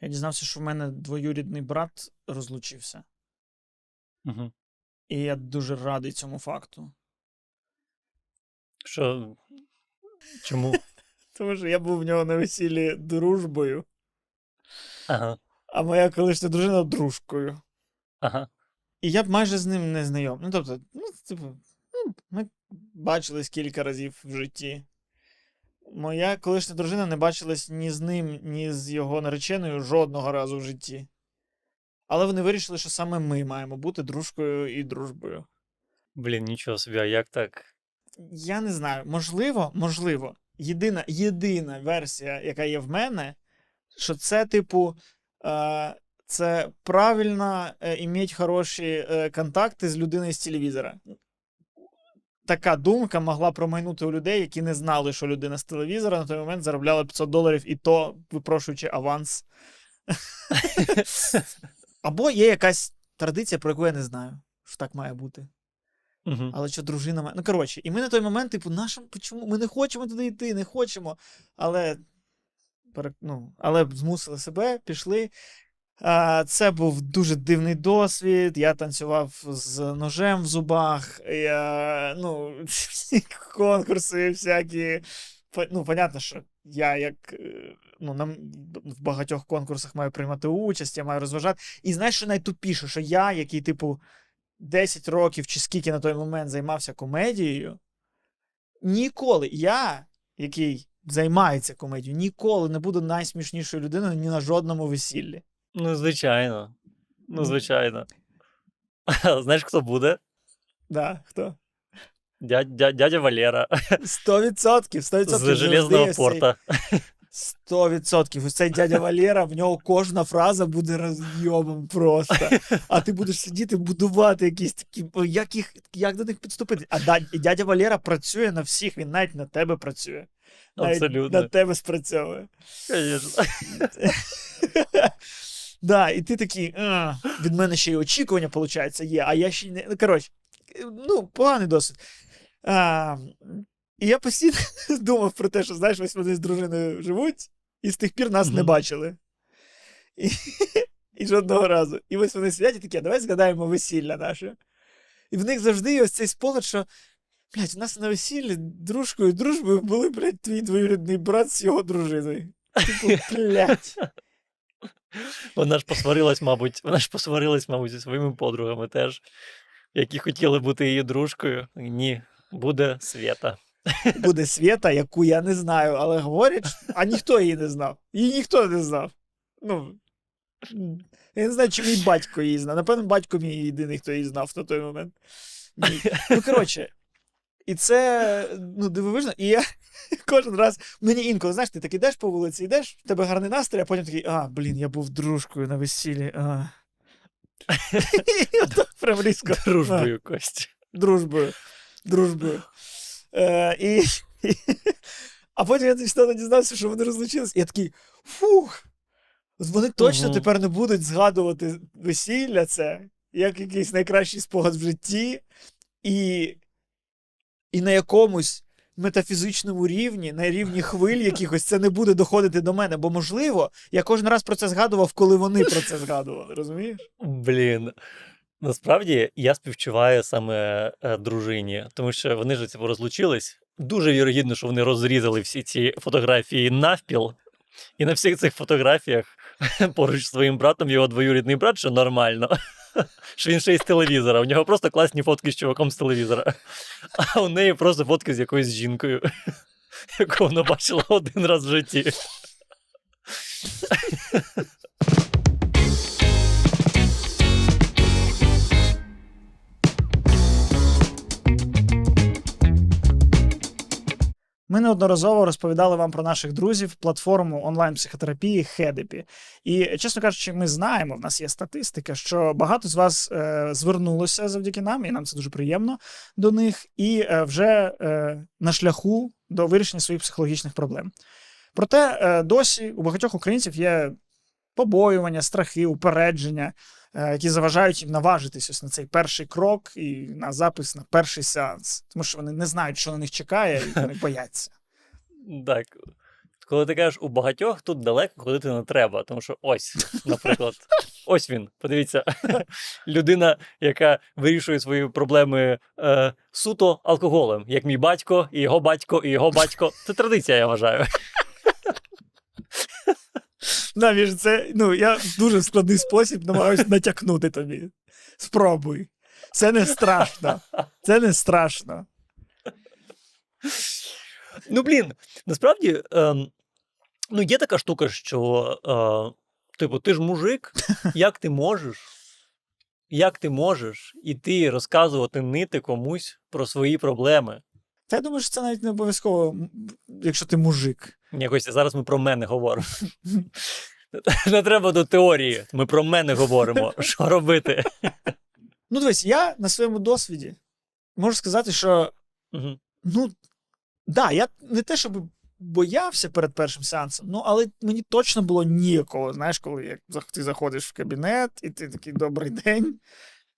я дізнався, що в мене двоюрідний брат розлучився. Угу. І я дуже радий цьому факту. Що? Чому? Тому що я був в нього на весіллі дружбою, Ага. а моя колишня дружина дружкою. Ага. І я б майже з ним не знайом. Ну, тобто, ну, типу, ну, ми бачились кілька разів в житті. Моя колишня дружина не бачилась ні з ним, ні з його нареченою жодного разу в житті. Але вони вирішили, що саме ми маємо бути дружкою і дружбою. Блін, нічого собі, а як так? Я не знаю, можливо, можливо, єдина, єдина версія, яка є в мене, що це, типу, е, це правильно е, іметь хороші е, контакти з людиною з телевізора. Така думка могла промайнути у людей, які не знали, що людина з телевізора на той момент заробляла 500 доларів, і то випрошуючи аванс. Або є якась традиція, про яку я не знаю, що так має бути. Угу. Але що дружина має. Ну, коротше, і ми на той момент, типу, нашим, чому? Ми не хочемо туди йти, не хочемо. Але, ну, але змусили себе, пішли. А, це був дуже дивний досвід. Я танцював з ножем в зубах. Я, ну, конкурси всякі. Ну, понятно, що я як. е, Ну, нам в багатьох конкурсах маю приймати участь, я маю розважати. І знаєш, що найтупіше, що я, який, типу, 10 років чи скільки на той момент займався комедією, ніколи я, який займається комедією, ніколи не буду найсмішнішою людиною ні на жодному весіллі. Ну, звичайно. Ну, звичайно. Знаєш, хто буде? Да, хто? Дядя, дядя, дядя Валера 100%, 100% з Железного порта. 100%. Ось цей дядя Валера, в нього кожна фраза буде розйобом просто. А ти будеш сидіти, будувати якісь такі, як, їх, як до них підступити. А дядя Валера працює на всіх, він навіть на тебе працює. Навіть Абсолютно. на тебе спрацьовує. Конечно. Да, і ти такий, «А, від мене ще й очікування, виходить, є, а я ще й не. Ну, коротше, ну, поганий досвід. А, і я постійно думав про те, що знаєш, ось вони з дружиною живуть, і з тих пір нас не бачили. І, і жодного разу. І ось вони сидять і такі, давай згадаємо весілля наше. І в них завжди ось цей спогад, що. Блять, у нас на весіллі дружкою дружбою були, блядь, твій двоюрідний брат з його дружиною. Типу, блядь. Вона ж посварилась, мабуть, вона ж посварилась, мабуть, зі своїми подругами теж, які хотіли бути її дружкою. Ні, буде Свята. буде Свята, яку я не знаю, але говорять, а ніхто її не знав. Її ніхто не знав. Ну, я не знаю, чи мій батько її знав. Напевно, батько мій єдиний, хто її знав на той момент. Ні. Ну, коротше, і це ну, дивовижно. І я кожен раз мені інколи, знаєш, ти так ідеш по вулиці, йдеш, в тебе гарний настрій, а потім такий, а, блін, я був дружкою на весіллі. А. Прям різко. Дружбою Костя. дружбою. Дружбою. Е, і, а потім я нещодавно дізнався, що вони розлучились. І я такий, фух. Вони точно тепер не будуть згадувати весілля це як якийсь найкращий спогад в житті, і, і на якомусь метафізичному рівні, на рівні хвиль якихось, це не буде доходити до мене. Бо, можливо, я кожен раз про це згадував, коли вони про це згадували. Розумієш? Блін. Насправді я співчуваю саме е, дружині, тому що вони ж типу, розлучились. Дуже вірогідно, що вони розрізали всі ці фотографії навпіл. І на всіх цих фотографіях поруч з своїм братом його двоюрідний брат, що нормально. Що він ще й з телевізора. У нього просто класні фотки з чуваком з телевізора. А у неї просто фотки з якоюсь жінкою, яку вона бачила один раз в житті. Ми неодноразово розповідали вам про наших друзів, платформу онлайн-психотерапії Хедепі. І, чесно кажучи, ми знаємо, в нас є статистика, що багато з вас е, звернулося завдяки нам, і нам це дуже приємно до них, і е, вже е, на шляху до вирішення своїх психологічних проблем. Проте е, досі у багатьох українців є побоювання, страхи, упередження, які заважають їм наважитись ось на цей перший крок і на запис на перший сеанс, тому що вони не знають, що на них чекає, і вони бояться. Так. коли ти кажеш, у багатьох тут далеко ходити не треба. Тому що ось, наприклад, ось він. Подивіться, людина, яка вирішує свої проблеми е, суто алкоголем, як мій батько, і його батько, і його батько. Це традиція, я вважаю. Навіж це, ну, я в дуже складний спосіб намагаюся натякнути тобі. Спробуй. Це не страшно. Це не страшно. Ну, блін, насправді, ем, ну, є така штука, що, е, типу, ти ж мужик, як ти можеш? Як ти можеш іти розказувати нити комусь про свої проблеми? Та я думаю, що це навіть не обов'язково, якщо ти мужик. Костя, зараз ми про мене говоримо. Не треба до теорії. Ми про мене говоримо. Що робити? Ну, дивись, я на своєму досвіді можу сказати, що Мгм. ну, да, я не те, щоб боявся перед першим сеансом, ну, але мені точно було ніякого. Знаєш, коли як ти заходиш в кабінет, і ти такий добрий день.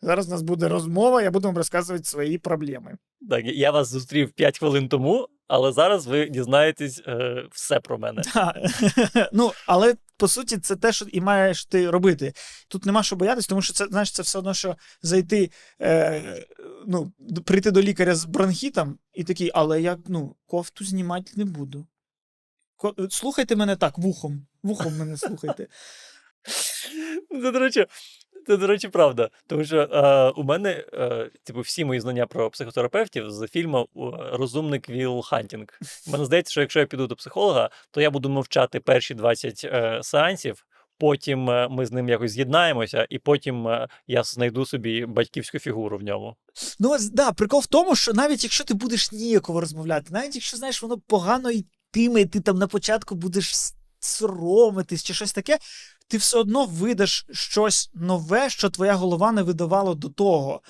Зараз у нас буде розмова, я буду вам розказувати свої проблеми. Так, я вас зустрів 5 хвилин тому, але зараз ви дізнаєтесь е, все про мене. Ну, але по суті, це те, що і маєш ти робити. Тут нема що боятись, тому що це знаєш, це все одно, що зайти, е, ну, прийти до лікаря з бронхітом і такий, але я ну, кофту знімати не буду. Ко- Слухайте мене так, вухом. Вухом мене слухайте. Це, до речі, це, до речі, правда. Тому що е, у мене, е, типу, всі мої знання про психотерапевтів з фільму е, Розумник Вілл Хантінг. Мені здається, що якщо я піду до психолога, то я буду мовчати перші 20 е, сеансів. Потім е, ми з ним якось з'єднаємося, і потім е, я знайду собі батьківську фігуру в ньому. Ну, да, прикол в тому, що навіть якщо ти будеш ніяково розмовляти, навіть якщо знаєш, воно погано йтиме, і ти там на початку будеш соромитись чи щось таке, ти все одно видаш щось нове, що твоя голова не видавала до того.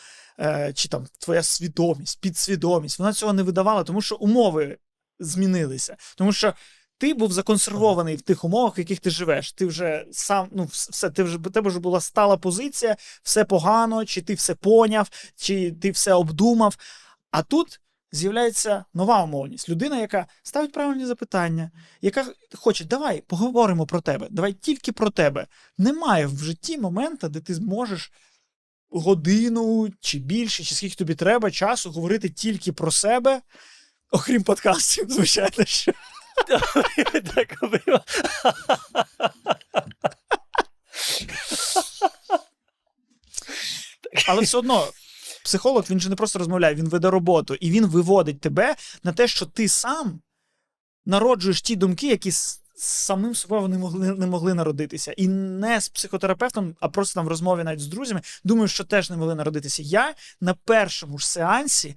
Е, чи там твоя свідомість, підсвідомість, вона цього не видавала, тому що умови змінилися. Тому що ти був законсервований в тих умовах, в яких ти живеш. Ти вже сам, ну, все, ти вже тебе вже була стала позиція, все погано, чи ти все поняв, чи ти все обдумав. А тут з'являється нова умовність. Людина, яка ставить правильні запитання, яка хоче, давай поговоримо про тебе, давай тільки про тебе. Немає в житті моменту, де ти зможеш годину чи більше, чи скільки тобі треба часу говорити тільки про себе, окрім подкастів, звичайно. що. Так. Але все одно. Психолог він же не просто розмовляє, він веде роботу, і він виводить тебе на те, що ти сам народжуєш ті думки, які самим собою вони могли, не могли народитися. І не з психотерапевтом, а просто там в розмові навіть з друзями, думаю, що теж не могли народитися. Я на першому ж сеансі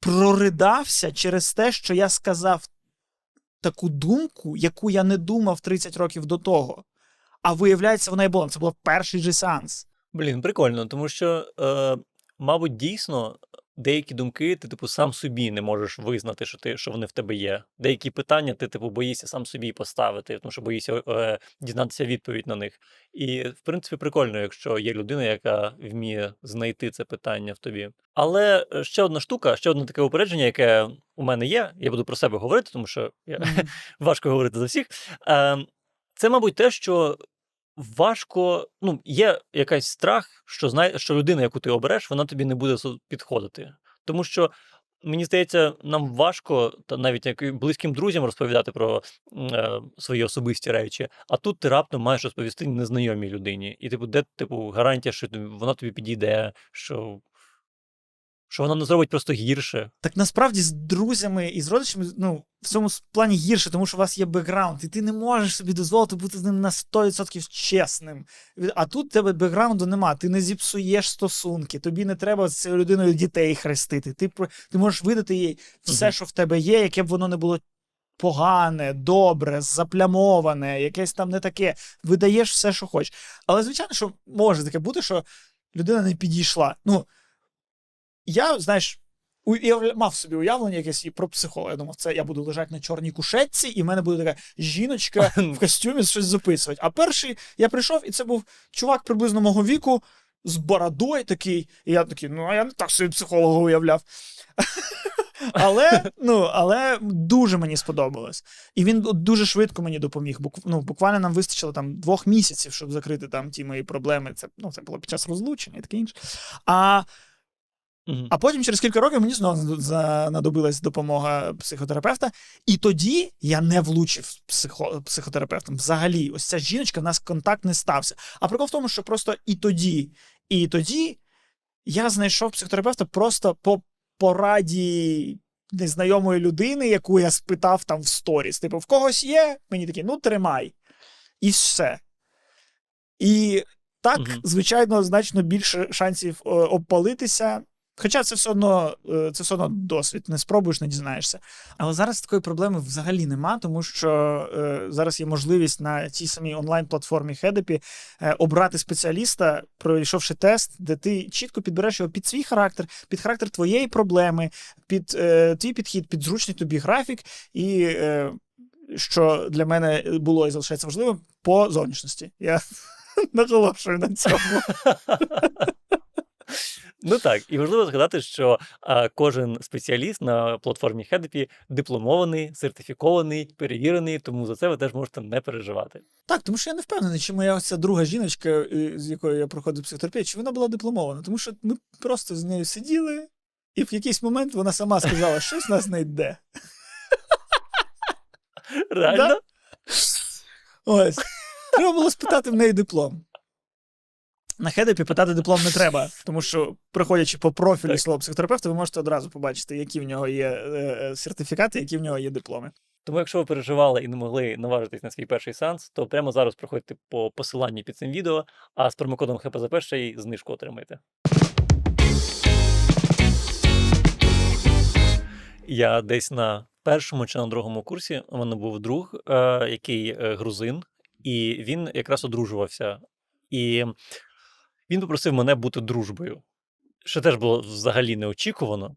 проридався через те, що я сказав таку думку, яку я не думав 30 років до того. А виявляється, вона і була. Це був перший же сеанс. Блін, прикольно, тому що, е, мабуть, дійсно деякі думки ти, типу, сам собі не можеш визнати, що ти, що вони в тебе є. Деякі питання ти, типу, боїшся сам собі поставити, тому що боїшся е, дізнатися відповідь на них. І, в принципі, прикольно, якщо є людина, яка вміє знайти це питання в тобі. Але е, ще одна штука, ще одне таке упередження, яке у мене є. Я буду про себе говорити, тому що я, Мгм. важко говорити за всіх. Е, це, мабуть, те, що важко, ну, є якийсь страх, що знає, що людина, яку ти обереш, вона тобі не буде підходити. Тому що. Мені здається, нам важко та навіть як близьким друзям розповідати про е, свої особисті речі, а тут ти раптом маєш розповісти незнайомій людині. І типу, де типу гарантія, що вона тобі підійде, що, що вона не зробить просто гірше. Так насправді з друзями і з родичами ну, в цьому плані гірше, тому що у вас є бекграунд, і ти не можеш собі дозволити бути з ним на 100% чесним. А тут тебе бекграунду нема, ти не зіпсуєш стосунки, тобі не треба з цією людиною дітей хрестити. Ти, ти можеш видати їй все, Мгм. що в тебе є, яке б воно не було погане, добре, заплямоване, якесь там не таке. Видаєш все, що хочеш. Але, звичайно, що може таке бути, що людина не підійшла. Ну, я, знаєш, уявля... мав собі уявлення якесь і про психолога. Я думав, це я буду лежати на чорній кушетці, і в мене буде така жіночка в костюмі щось записувати. А перший я прийшов, і це був чувак приблизно мого віку з бородою такий. І я такий, ну а я не так собі психолога уявляв. Але, ну, але дуже мені сподобалось. І він дуже швидко мені допоміг. Ну, буквально нам вистачило там двох місяців, щоб закрити там ті мої проблеми. Це, ну, це було під час розлучення і таке інше. А А потім, через кілька років, мені знову знадобилась допомога психотерапевта. І тоді я не влучив психо, психотерапевтом. Взагалі, ось ця жіночка, в нас контакт не стався. А прикол в тому, що просто і тоді, і тоді я знайшов психотерапевта просто по пораді незнайомої людини, яку я спитав там в сторіс. Типу, в когось є? Мені такі, ну тримай. І все. І так, Мгм. звичайно, значно більше шансів е, обпалитися. Хоча це все одно е, це все одно досвід, не спробуєш, не дізнаєшся. Але зараз такої проблеми взагалі нема, тому що е, зараз є можливість на тій самій онлайн-платформі Хедепі е, обрати спеціаліста, пройшовши тест, де ти чітко підбереш його під свій характер, під характер твоєї проблеми, під е, твій підхід, під зручний тобі графік, і е, що для мене було і залишається важливим, по зовнішності. Я наголошую на цьому. Ну так, і важливо згадати, що а, кожен спеціаліст на платформі Хедепі дипломований, сертифікований, перевірений, тому за це ви теж можете не переживати. Так, тому що я не впевнений, чи моя оця друга жіночка, з якою я проходив психотерапію, чи вона була дипломована. Тому що ми просто з нею сиділи, і в якийсь момент вона сама сказала, щось нас не йде. Реально? Ось. Треба було спитати в неї диплом. На хедепі питати диплом не треба, тому що, проходячи по профілю Так. свого психотерапевта, ви можете одразу побачити, які в нього є е, е, сертифікати, які в нього є дипломи. Тому, якщо ви переживали і не могли наважитись на свій перший сеанс, то прямо зараз проходьте по посиланні під цим відео, а з промокодом ХПЗП ще й знижку отримаєте. Я десь на першому чи на другому курсі у мене був друг, е, який грузин, і він якраз одружувався. І він попросив мене бути дружбою, що теж було взагалі неочікувано.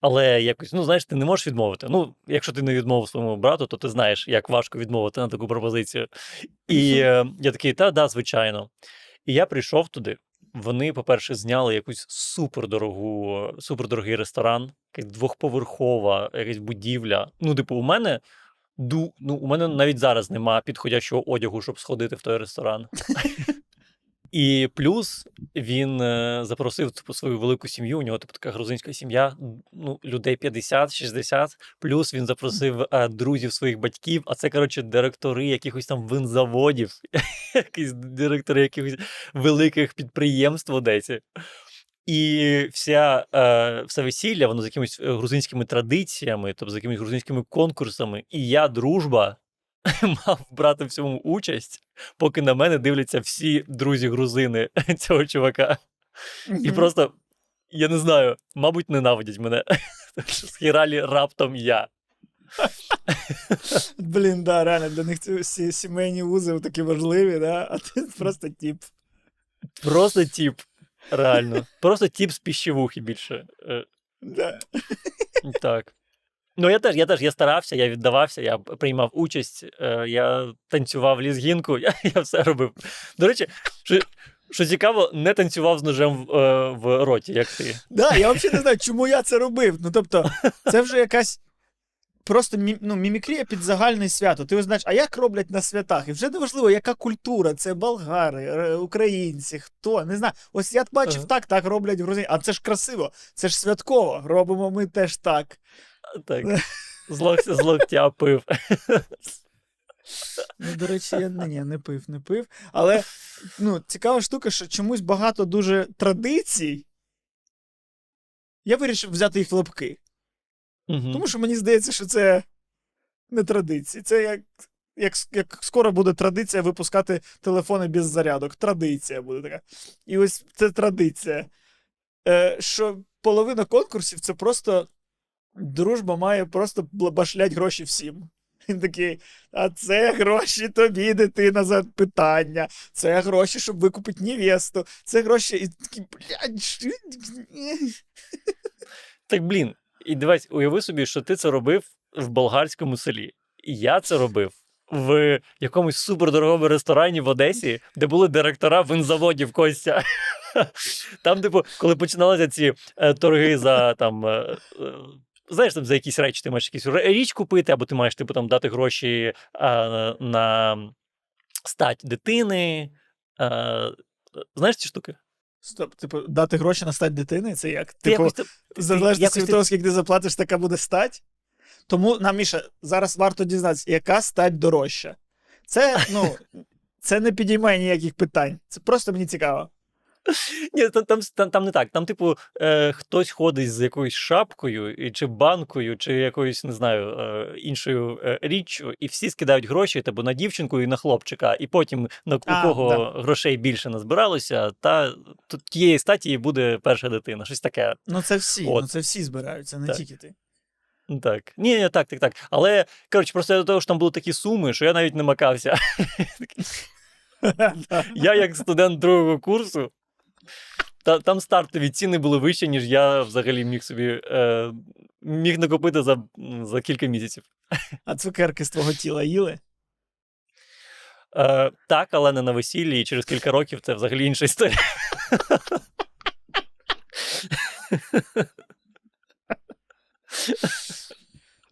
Але якось, ну знаєш, ти не можеш відмовити. Ну, якщо ти не відмовив своєму брату, то ти знаєш, як важко відмовити на таку пропозицію. І е, я такий, та, да, звичайно. І я прийшов туди. Вони, по-перше, зняли якусь супердорогу, супердорогий ресторан, якась двохповерхова якась будівля. Ну, типу, у мене ну, у мене навіть зараз нема підходящого одягу, щоб сходити в той ресторан. І плюс він е, запросив типу, свою велику сім'ю. У нього типу, така грузинська сім'я, ну, людей 50-60. Плюс він запросив е, друзів своїх батьків, а це, коротше, директори якихось там винзаводів, якісь директори якихось великих підприємств в Одесі. І вся, е, все весілля, воно з якимись е, грузинськими традиціями, тобто з якимись грузинськими конкурсами. І я, дружба, мав брати в цьому участь, поки на мене дивляться всі друзі грузини цього чувака. І просто, я не знаю, мабуть, ненавидять мене. Схіралі раптом я. Блін, да, реально, для них ці всі сімейні вузи такі важливі, да? а ти просто тіп. Просто тіп. Реально. Просто тіп з піщевухи більше. Е, Да. Так. Ну, я теж, я теж я старався, я віддавався, я приймав участь, е, я танцював лізгінку, я, я все робив. До речі, що, що цікаво, не танцював з ножем в, е, в роті, як ти. Да, я взагалі не знаю, чому я це робив. Ну, тобто, це вже якась просто мі, ну, мімікрія під загальне свято. Ти знаєш, а як роблять на святах? І вже не важливо, яка культура, це болгари, українці, хто, не знаю. Ось я бачив Ага. так, так роблять в Грузині. А це ж красиво, це ж святково. Робимо ми теж так. Так. З, лок, з локтя пив. Ну, до речі, я ні, не пив, не пив. Але ну, цікава штука, що чомусь багато дуже традицій. Я вирішив взяти їх в лапки. Мгм. Тому що мені здається, що це не традиції. Це як, як, як скоро буде традиція випускати телефони без зарядок. Традиція буде така. І ось це традиція. Е, що половина конкурсів це просто дружба має просто башлять гроші всім. Він такий, а це гроші тобі, дитина, за питання. Це гроші, щоб викупити невесту. Це гроші. І такий, блядь, що? Так, блін, і дивись, уяви собі, що ти це робив в болгарському селі. І я це робив в якомусь супердорогому ресторані в Одесі, де були директора винзаводів Костя. Там, типу, коли починалися ці е, торги за там. Знаєш, там за якісь речі ти маєш якісь річ купити, або ти маєш типу, там, дати гроші а, на стать дитини. А, знаєш ці штуки? Стоп, типу, дати гроші на стать дитини, це як? Ти Типу, якось, ти- залежності якось від того, скільки ти заплатиш, така буде стать. Тому нам, Міша, зараз варто дізнатися, яка стать дорожча. Це, ну, це не підіймає ніяких питань. Це просто мені цікаво. Ні, там, там, там, там не так. Там, типу, е, хтось ходить з якоюсь шапкою, і, чи банкою, чи якоюсь, не знаю, е, іншою е, річчю, і всі скидають гроші типу, на дівчинку і на хлопчика. І потім на у А, кого грошей більше назбиралося, та то тієї статі буде перша дитина. Щось таке. Ну, це всі, От. ну це всі збираються, не Так. тільки ти. Так. Ні, ні, так, так, так. Але коротше, просто до того, що там були такі суми, що я навіть не макався. Я, як студент другого курсу, та, там стартові ціни були вищі, ніж я взагалі міг собі е, міг накопити за, за кілька місяців. А цукерки з твого тіла їли? Е, так, але не на весіллі, і через кілька років це взагалі інша історія.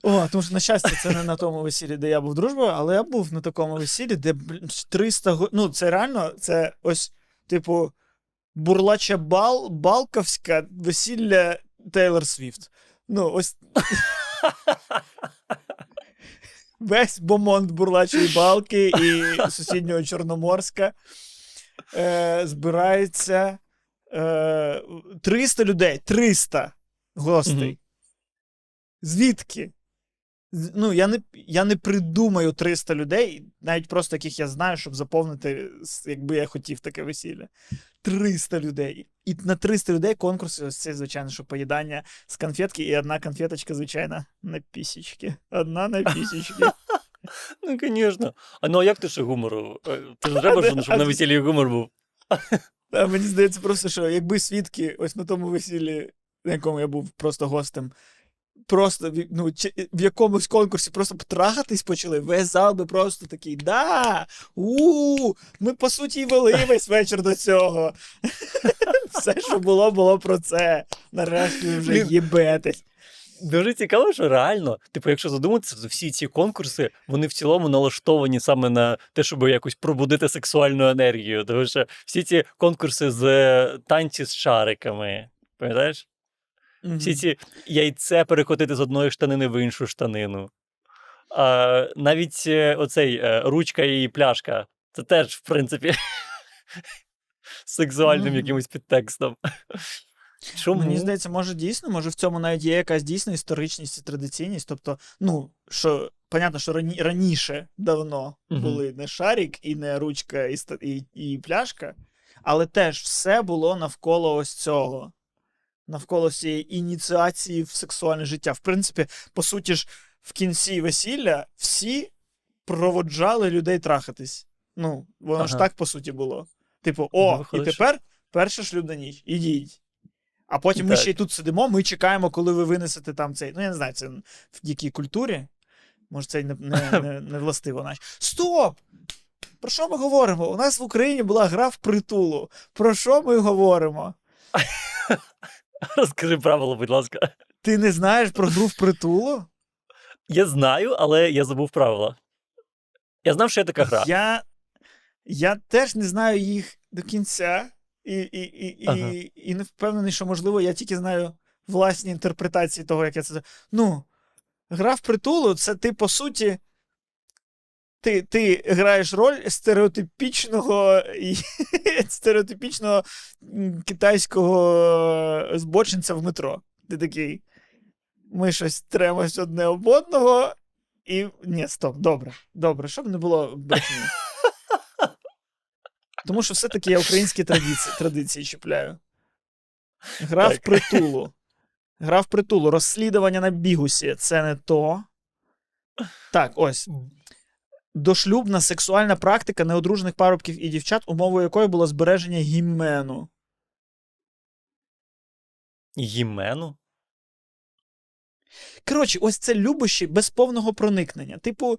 О, тому що, на щастя, це не на тому весіллі, де я був дружбою, але я був на такому весіллі, де блін, 300. Ну, це реально, це ось, типу, бурлача бал, балковська весілля Тейлор Свіфт. Ну, ось. Весь бомонд бурлачої балки і сусіднього Чорноморська е, збирається е, 300 людей. 300 гостей. Звідки? Ну, я не, я не придумаю 300 людей, навіть просто яких я знаю, щоб заповнити, якби я хотів таке весілля. 300 людей. І на 300 людей конкурс, ось це, звичайно, що поїдання з конфетки, і одна конфеточка, звичайно, на пісічки. Одна на пісічки. Ну, звісно. А ну а як ти ще гумору? Е, Ти ж треба, щоб щоб на весіллі гумор був. А мені здається, просто, що якби свідки ось на тому весіллі, на якому я був просто гостем, просто ну, в якомусь конкурсі просто потрахатись почали, весь зал би просто такий, да! у Ми по суті і вели весь вечір до цього. Все, що було, було про це. Нарешті вже Блін. їбетесь. Дуже цікаво, що реально, типу, якщо задуматися, то всі ці конкурси вони в цілому налаштовані саме на те, щоб якось пробудити сексуальну енергію. Тому що всі ці конкурси з танці з шариками, пам'ятаєш? Всі ці яйце перекотити з одної штанини в іншу штанину. А, навіть е, оцей е, ручка і пляшка. Це теж, в принципі, сексуальним якимось підтекстом. Чому? Мені здається, може дійсно, може в цьому навіть є якась дійсна історичність і традиційність. Тобто, ну, що, понятно, що рані, раніше давно Мгм. були не шарик і не ручка і, і, і пляшка, але теж все було навколо ось цього. Навколо цієї ініціації в сексуальне життя. В принципі, по суті ж, в кінці весілля всі проводжали людей трахатись. Ну, воно ж так, по суті, було. Типу, Ну, о, і тепер перша шлюбна ніч, ідіть. А потім ми ще й тут сидимо, ми чекаємо, коли ви винесете там цей. Ну, я не знаю, це в якій культурі. Може, це не, не, не, не властиво наші. Стоп! Про що ми говоримо? У нас в Україні була гра в притулу. Про що ми говоримо? Розкажи правила, будь ласка. Ти не знаєш про гру в притулу? Я знаю, але я забув правила. Я знав, що є така гра. Я, я теж не знаю їх до кінця, і, і, і, Ага. і, і не впевнений, що, можливо, я тільки знаю власні інтерпретації того, як я це. Ну, гра в притулу це ти, по суті. Ти, ти граєш роль стереотипічного стереотипічного китайського збочинця в метро. Ти такий. Ми щось тремось одне об одного, і. Ні, стоп, добре, добре, щоб не було брехні. Тому що все-таки я українські традиції, традиції чіпляю. Гра в притулу. Гра в притулу. Розслідування на бігусі це не то. Так, ось. Дошлюбна сексуальна практика неодружених парубків і дівчат, умовою якої було збереження гімену. Їмену? Коротше, ось це любощі без повного проникнення. Типу.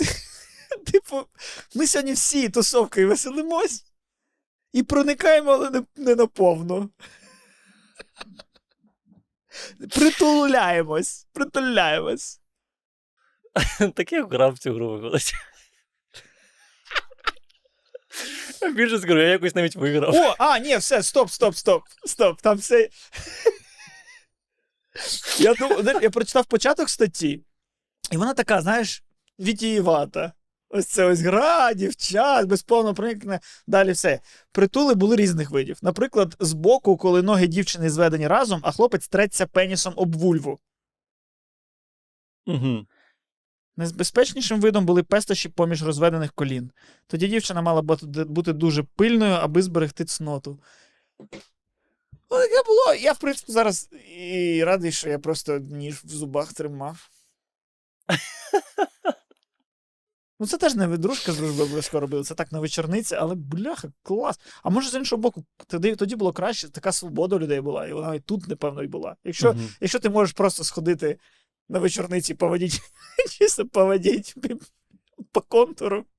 Типу, ми сьогодні всі тусовкою веселимось і проникаємо, але не, не наповну. Притуляємось, притуляємось. Так я грав в цю гру виходить. Більше скажу, я якось навіть виграв. О, а, ні, все, стоп, стоп, стоп, стоп. Там все. Я, думав, я прочитав початок статті, і вона така, знаєш, вітієвата. Ось це ось гра, дівчат, безповно проникне. Далі все. Притули були різних видів. Наприклад, збоку, коли ноги дівчини зведені разом, а хлопець треться пенісом об вульву. Угу. Найбезпечнішим видом були пестощі поміж розведених колін. Тоді дівчина мала бути, дуже пильною, аби зберегти цноту. Ну, таке було. Я, в принципі, зараз і радий, що я просто ніж в зубах тримав. Ну, це теж не дружка з дружби обов'язково робили, це так на вечорниці, але бляха, клас. А може, з іншого боку, тоді, тоді було краще, така свобода у людей була, і вона і тут, напевно, і була. Якщо, Мгм. якщо ти можеш просто сходити на вечорниці, поводіть, чисто поводіть по контуру.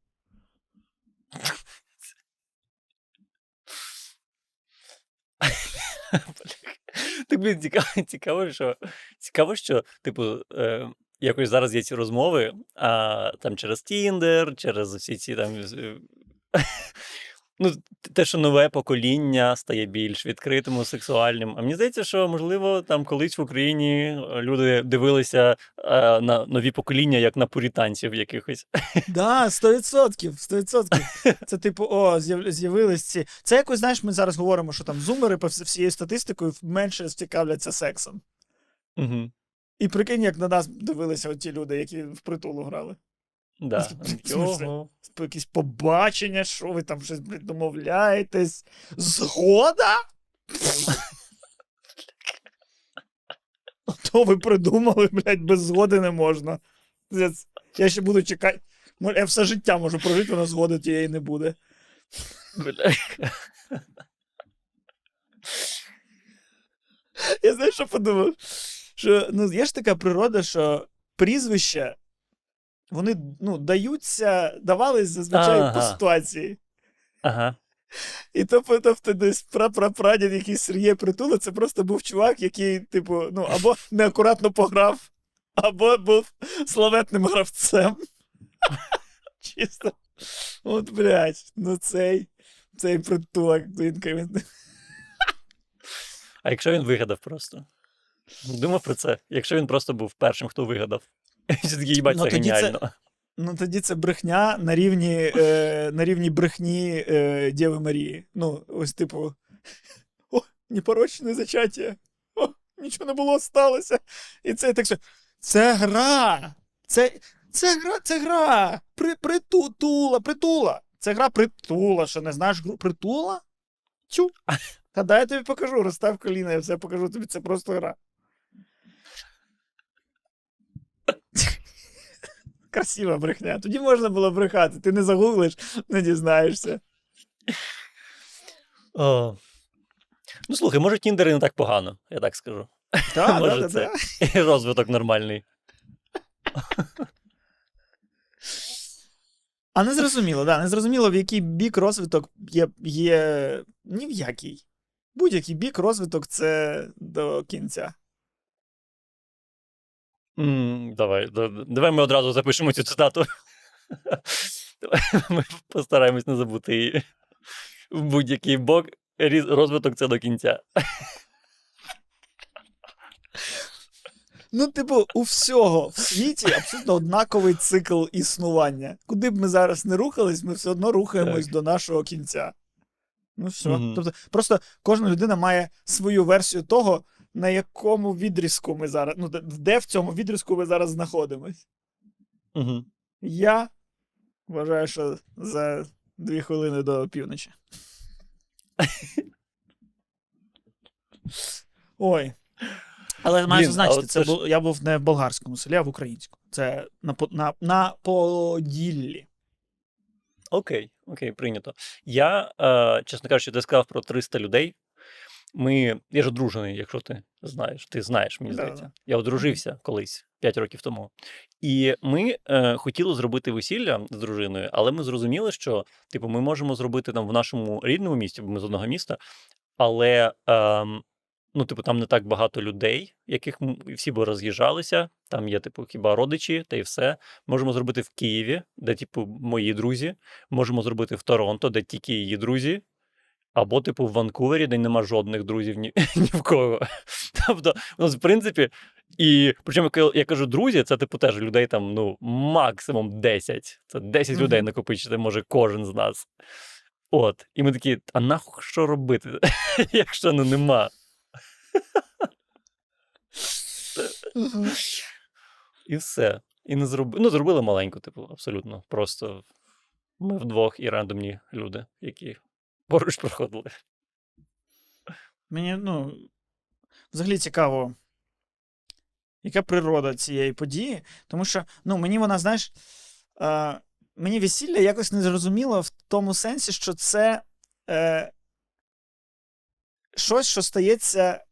Так блін, цікаво, цікаво, що цікаво, що, типу, е, якось зараз є ці розмови, а там через Тіндер, через всі ці там. Ну, те, що нове покоління стає більш відкритим, сексуальним. А мені здається, що можливо там колись в Україні е, люди дивилися е, на нові покоління як на пуританців якихось. Да, 100%, 100%. Це типу, о, з'яв- з'явились ці. Це якось, знаєш, ми зараз говоримо, що там зумери по всією статистикою менше цікавляться сексом. Угу. І прикинь, як на нас дивилися оті люди, які в притулу грали. Да. Його. Якісь побачення, що ви там щось, блядь, домовляєтесь. Згода? То ви придумали, блядь, без згоди не можна. Я ще буду чекати. Я все життя можу прожити, але згоди тієї не буде. Я знаєш, що подумав? Що ну, є ж така природа, що прізвища, вони ну, даються, давались зазвичай по ситуації. Ага. І то, тобто, десь прапрапрадід якийсь Сергій Притула, це просто був чувак, який, типу, ну, або неакуратно пограв, або був славетним гравцем. Чисто. От, блядь, ну цей, цей притулок, він, він А якщо він вигадав просто? Думав про це. Якщо він просто був першим, хто вигадав. Їбать, це геніально. Ну, тоді це брехня на рівні, е, на рівні брехні е, Дєви Марії. Ну, ось типу. О, непорочне зачаття. О, нічого не було, сталося. І це так. все. Це гра. Це, це гра, це гра. При, притула, притула. Це гра притула. Що не знаєш гру притула? Чу. Та дай я тобі покажу, розстав коліна, я все покажу тобі, це просто гра. Красива брехня. Тоді можна було брехати. Ти не загуглиш, не дізнаєшся. О. Ну, слухай, може, Тіндер не так погано, я так скажу. Так, Може, да, да, це. да. І розвиток нормальний. А не зрозуміло, да, не зрозуміло, в який бік розвиток є, є ні в який. Будь-який бік розвиток це до кінця. М, Давай, да- да- давай ми одразу запишемо цю цитату. Давай Ми постараємось не забути її. В будь-який бок розвиток це до кінця. Ну, типу, у всього в світі абсолютно однаковий цикл існування. Куди б ми зараз не рухались, ми все одно рухаємось Так. до нашого кінця. Ну, все. Мгм. Тобто, просто кожна людина має свою версію того, на якому відрізку ми зараз. Ну, де- в цьому відрізку ми зараз знаходимось. Угу. Я вважаю, що за дві хвилини до півночі. Ой. Але маю зазначити, це це ж- бу- я був не в болгарському селі, а в українському. Це на, на, на Поділлі. Окей, окей, прийнято. Я, е, чесно кажучи, ти сказав про 300 людей. Ми, я ж одружений, якщо ти знаєш. Ти знаєш, мені здається. да. Я одружився колись 5 років тому. І ми е, хотіли зробити весілля з дружиною, але ми зрозуміли, що типу, ми можемо зробити там в нашому рідному місті, бо ми з одного міста, але ем, ну, типу, там не так багато людей, яких всі би роз'їжджалися. Там є, типу, хіба родичі, та й все. Можемо зробити в Києві, де, типу, мої друзі. Можемо зробити в Торонто, де тільки її друзі. Або, типу, в Ванкувері, де нема жодних друзів ні, ні в кого. Тобто, у нас, в принципі, і причому, я кажу друзі, це типу теж людей там, ну, максимум 10. Це 10 Мгм. людей накопичити може кожен з нас. От. І ми такі, а нахуй що робити, якщо ну нема. І все. І не зроб... ну, зробили маленьку, типу, абсолютно. Просто ми вдвох і рандомні люди, які поруч проходили. Мені, ну, взагалі цікаво, яка природа цієї події. Тому що, ну, мені вона, знаєш, е, мені весілля якось не зрозуміло в тому сенсі, що це е, щось, що стається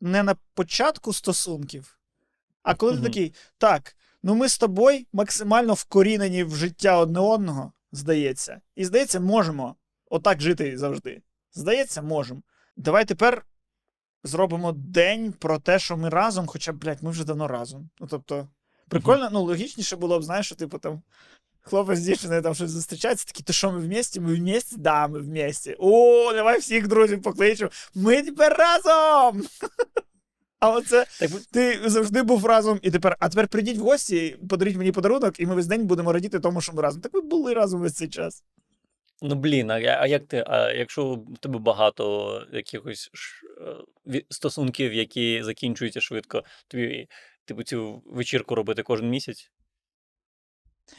не на початку стосунків, а коли ти такий, так, ну ми з тобою максимально вкорінені в життя одне одного, здається. І здається, можемо отак жити завжди. Здається, можемо. Давай тепер зробимо день про те, що ми разом, хоча, блядь, ми вже давно разом. Ну, тобто, прикольно, ну, логічніше було б, знаєш, що, типу, там. Хлопець з дівчиною там щось зустрічається, такі, то що ми вместе? Ми вместе? Да, ми вместе. О, давай всіх друзів покличемо. Ми тепер разом! А оце Так, ти завжди був разом, і тепер, а тепер прийдіть в гості, подаріть мені подарунок, і ми весь день будемо радіти тому, що ми разом. Так ви були разом весь цей час. Ну блін, а, а як ти? А якщо в тебе багато якихось ш- е, стосунків, які закінчуються швидко, тобі, типу, цю вечірку робити кожен місяць?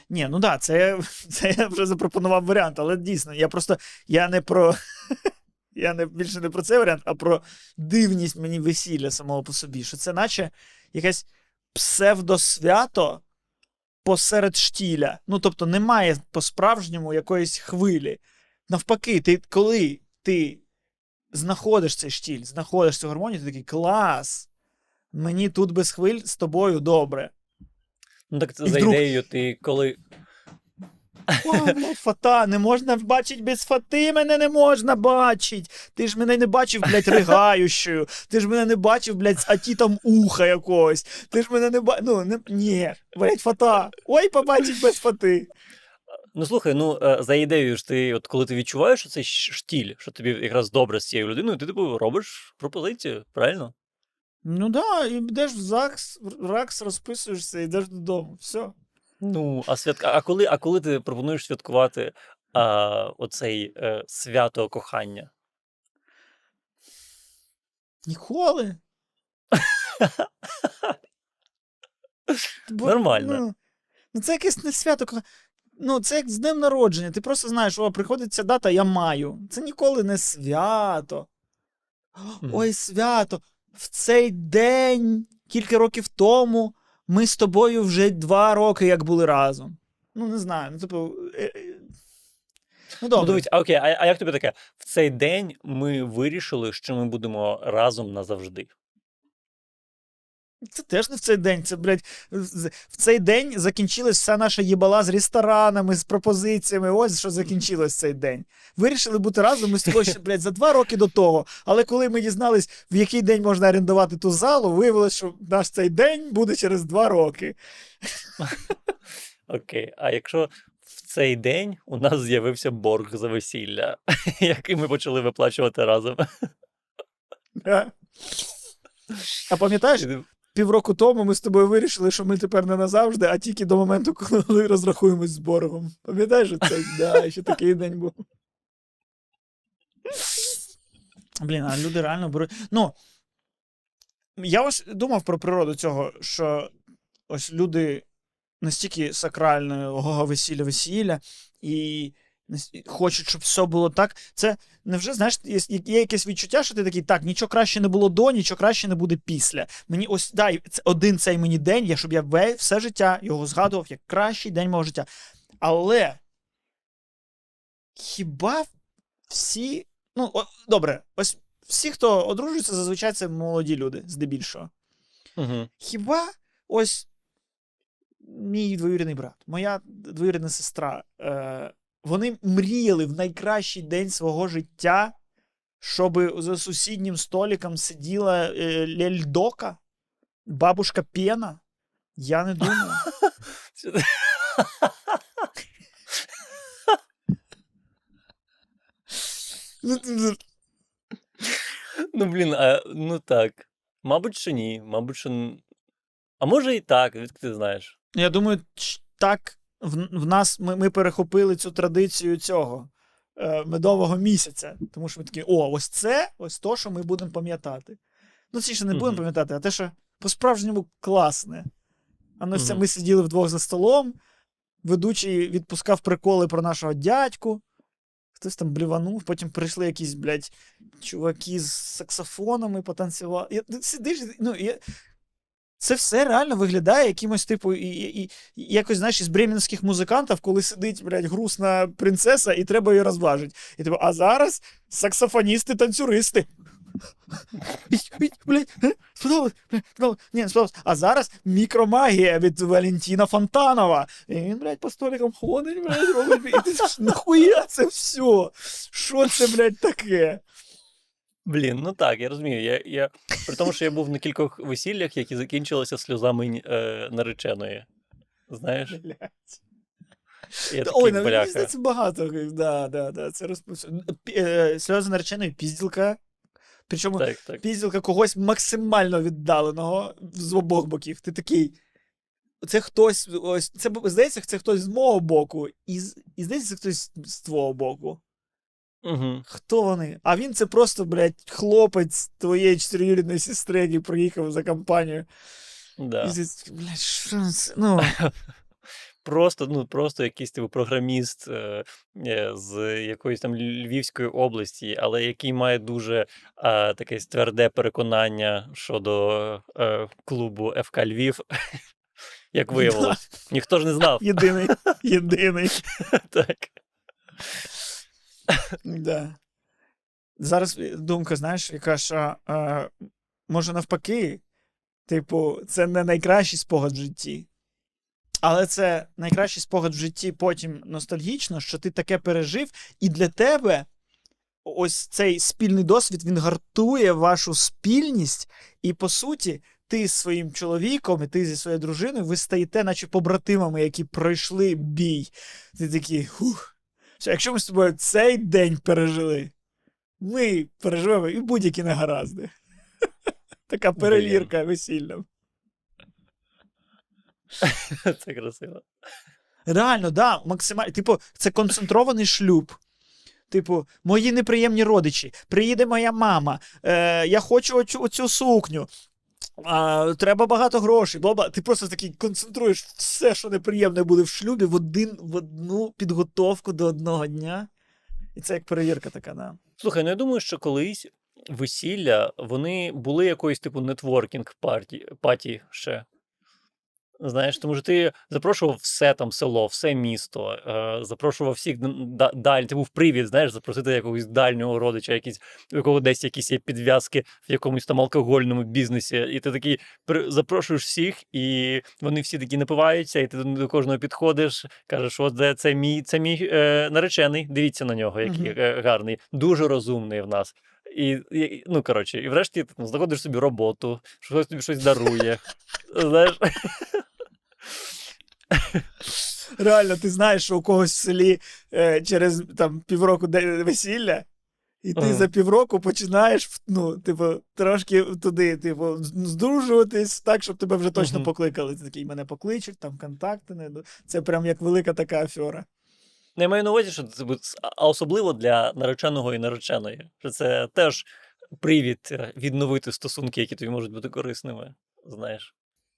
Ні, ну да, це, це я вже запропонував варіант, але дійсно, я просто я не про. Я не більше не про цей варіант, а про дивність мені весілля самого по собі. Що це наче якесь псевдосвято посеред штіля. Ну, тобто, немає по-справжньому якоїсь хвилі. Навпаки, ти коли ти знаходиш цей штіль, знаходиш цю гармонію, ти такий клас. Мені тут без хвиль з тобою добре. Ну так це І за вдруг- ідеєю, ти коли. О, блядь, фата, не можна бачить без фати, мене не можна бачить. Ти ж мене не бачив, блядь, ригаючою. Ти ж мене не бачив, блядь, з атітом уха якогось. Ти ж мене не бачив. Ну, не... ні, блядь, фата. Ой, побачить без фати. Ну слухай, ну е, за ідеєю ж ти, от коли ти відчуваєш цей штіль, що тобі якраз добре з цією людиною, ти типу робиш пропозицію, правильно? Ну да, і йдеш в ЗАГС, в РАКС, розписуєшся, йдеш додому. Все. Ну, а святка, а коли, а коли ти пропонуєш святкувати а, оцей е, свято кохання? Ніколи. Бо, Нормально. Ну, ну це якесь не свято. ко- Ну, це як з днем народження. Ти просто знаєш, о, приходить ця дата, я маю. Це ніколи не свято. Ой, свято. В цей день, кілька років тому, ми з тобою вже два роки як були разом. Ну, не знаю. Ну, типу. е, е, Ну, Ну, добре. дивись, а окей, а, а як тобі таке? В цей день ми вирішили, що ми будемо разом назавжди. Це теж не в цей день. Це, блядь, в цей день закінчилась вся наша їбала з ресторанами, з пропозиціями. Ось що закінчилось цей день. Вирішили бути разом ми з тобою ще, блядь, за два роки до того. Але коли ми дізнались, в який день можна орендувати ту залу, виявилось, що наш цей день буде через два роки. Окей, а якщо в цей день у нас з'явився борг за весілля, який ми почали виплачувати разом. А пам'ятаєш, півроку тому ми з тобою вирішили, що ми тепер не назавжди, а тільки до моменту, коли розрахуємось з боргом. Пам'ятаєш це? Да, ще такий день був. Блін, а люди реально беруть. Ну, я ось думав про природу цього, що ось люди настільки сакральне ого, весілля, весілля, і хочуть, щоб все було так. Це невже, знаєш, є, є якесь відчуття, що ти такий, так, нічого краще не було до, нічого краще не буде після. Мені ось дай це один цей мені день, я, щоб я все життя його згадував як кращий день мого життя. Але хіба всі. Ну, о, добре, ось всі, хто одружується, зазвичай це молоді люди, здебільшого. Мгм. Хіба ось мій двоюрідний брат, моя двоюрідна сестра, е, вони мріяли в найкращий день свого життя щоб за сусіднім столиком сиділа е, лельдока, бабушка Пена? Я не думаю. Ну, блін, а, ну так. Мабуть, що ні. Мабуть, що. А може і так, відки ти знаєш. Я думаю, так в, в нас ми, ми перехопили цю традицію цього е, медового місяця. Тому що ми такі, о, ось це, ось то, що ми будемо пам'ятати. Ну, це ще не будемо пам'ятати, а те, що по-справжньому класне. А ну, це ми сиділи вдвох за столом, ведучий відпускав приколи про нашого дядьку. Хтось там бліванув, потім прийшли якісь, блядь, чуваки з саксофонами потанцювали. Я, сидиш, ну, я... Це все реально виглядає якимось, типу, і, і, і якось, знаєш, із бременських музикантів, коли сидить, блядь, грустна принцеса, і треба її розважити. І типу, а зараз саксофоністи-танцюристи. Блядь, е. Ні. А зараз мікромагія від Валентина Фонтанова. І він, блядь, по столикам ходить, блядь, робить. І ти нахуя це все? Що це, блядь, таке? Блін, ну так, я розумію. Я, я... При тому, що я був на кількох весіллях, які закінчилися сльозами е, нареченої. Знаєш? Я такий Ой, ну, мені здається, багато. Да, да, да, це розповсюджено. Е, Сльози нареченої пізділка. Причому Так, так. пізділка когось максимально віддаленого з обох боків. Ти такий. Це хтось, ось, це здається, це хтось з мого боку, і, і здається, це хтось з твого боку. Угу. Хто вони? А він це просто, блядь, хлопець твоєї чотириюрідної сестри, який приїхав за компанію. Да. І ти, блядь, що це? Ну, Просто, ну, просто якийсь типу програміст е, е, з якоїсь там Львівської області, але який має дуже е, таке тверде переконання щодо е, клубу ФК Львів. Як виявилось, ніхто ж не знав. єдиний, єдиний. Так. Да. Зараз е, думка, знаєш, яка що е, може навпаки, типу, це не найкращий спогад в житті. Але це найкращий спогад в житті потім ностальгічно, що ти таке пережив, і для тебе ось цей спільний досвід він гартує вашу спільність, і по суті, ти з своїм чоловіком і ти зі своєю дружиною, ви стаєте, наче побратимами, які пройшли бій. Ти такий, хух. Все, якщо ми з тобою цей день пережили, ми переживемо і будь-які негаразди. Така перевірка весільна. Це красиво. Реально, да, максимально. Типу, це концентрований шлюб. Типу, мої неприємні родичі, приїде моя мама, е, я хочу оцю, оцю сукню. А, треба багато грошей. Бла-бла. Ти просто такий концентруєш все, що неприємне буде в шлюбі, в, один, в одну підготовку до одного дня. І це як перевірка така, да. Слухай, ну я думаю, що колись весілля вони були якоїсь типу нетворкінг паті ще. Знаєш, тому що ти запрошував все там село, все місто, е, запрошував всіх н- да- даль. Ти був привід, знаєш, запросити якогось дальнього родича, якийсь, у якого десь якісь є підв'язки в якомусь там алкогольному бізнесі. І ти такий при- запрошуєш всіх, і вони всі такі напиваються, і ти до- кожного підходиш, кажеш, от де це мій, це мій е, наречений. Дивіться на нього, який Мгм. е, гарний, дуже розумний в нас. І, і ну коротше, і врешті ти там знаходиш собі роботу, що хтось тобі щось дарує. Знаєш, Реально, ти знаєш, що у когось в селі е, через там, півроку де- весілля, і ти Ага. за півроку починаєш ну, типу, трошки туди, типу, здружуватись так, щоб тебе вже точно Мгм. покликали. Ти такий мене покличуть, там контакти не Це прям як велика така афера. Ну, я маю на увазі, що це буде а особливо для нареченого і нареченої. Що це теж привід е, відновити стосунки, які тобі можуть бути корисними. Знаєш.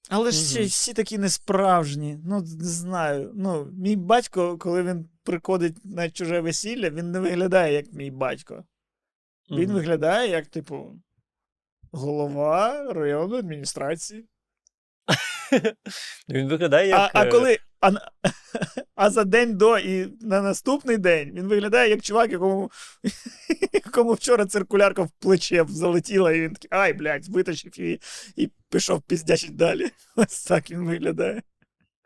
Але ж Мгм. всі такі несправжні. Ну, не знаю. Ну, мій батько, коли він приходить на чуже весілля, він не виглядає як мій батько. Він Мгм. виглядає як, типу, голова районної адміністрації. Він виглядає як. А, а е, коли. А, а за день до і на наступний день він виглядає як чувак, якому, якому вчора циркулярка в плече залетіла, і він такий, ай, блядь, витащив її і пішов піздячить далі. Ось так він виглядає.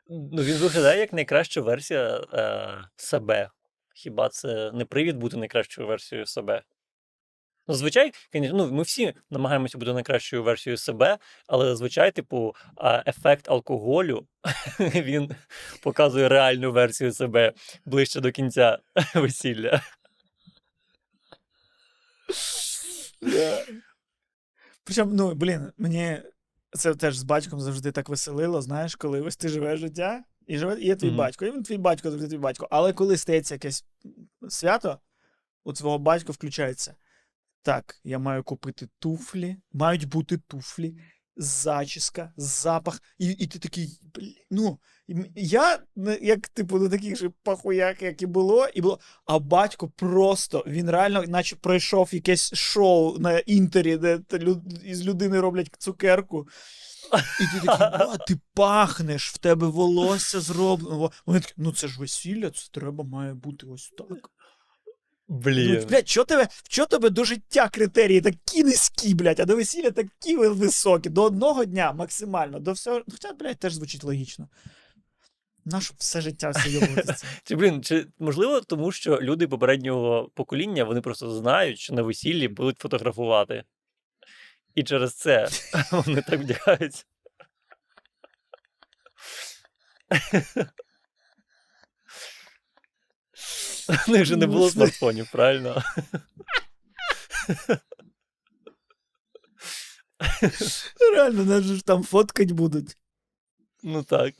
Ну, він виглядає як найкраща версія е, себе. Хіба це не привід бути найкращою версією себе? Ну, звичай, ну, ми всі намагаємося бути найкращою версією себе, але зазвичай, типу, ефект алкоголю він показує реальну версію себе ближче до кінця весілля. Причому, ну, блін, мені це теж з батьком завжди так веселило, знаєш, коли ось ти живеш життя, і живе, і є твій Мгм. батько, і він твій батько, завжди твій батько. Але коли стається якесь свято, у твого батька включається. Так, я маю купити туфлі, мають бути туфлі, зачіска, запах. І, і ти такий, ну, я, як, типу, до таких же пахуяк, як і було, і було. А батько просто, він реально, наче пройшов якесь шоу на інтері, де із людини роблять цукерку. І ти такий, а, ти пахнеш, в тебе волосся зроблено. Вони такі, ну це ж весілля, це треба має бути ось так. Ну, Блін. блядь, що тебе, що тебе до життя критерії такі низькі, блядь, а до весілля такі високі. До одного дня максимально, до всього. Хоча, блядь, теж звучить логічно. Нащо все життя все йобуватися? Чи блін, чи можливо, тому що люди попереднього покоління вони просто знають, що на весіллі будуть фотографувати. І через це вони так вдягаються. них же не було Господи. смартфонів, правильно? Реально, нас же ж там фоткать будуть. Ну так.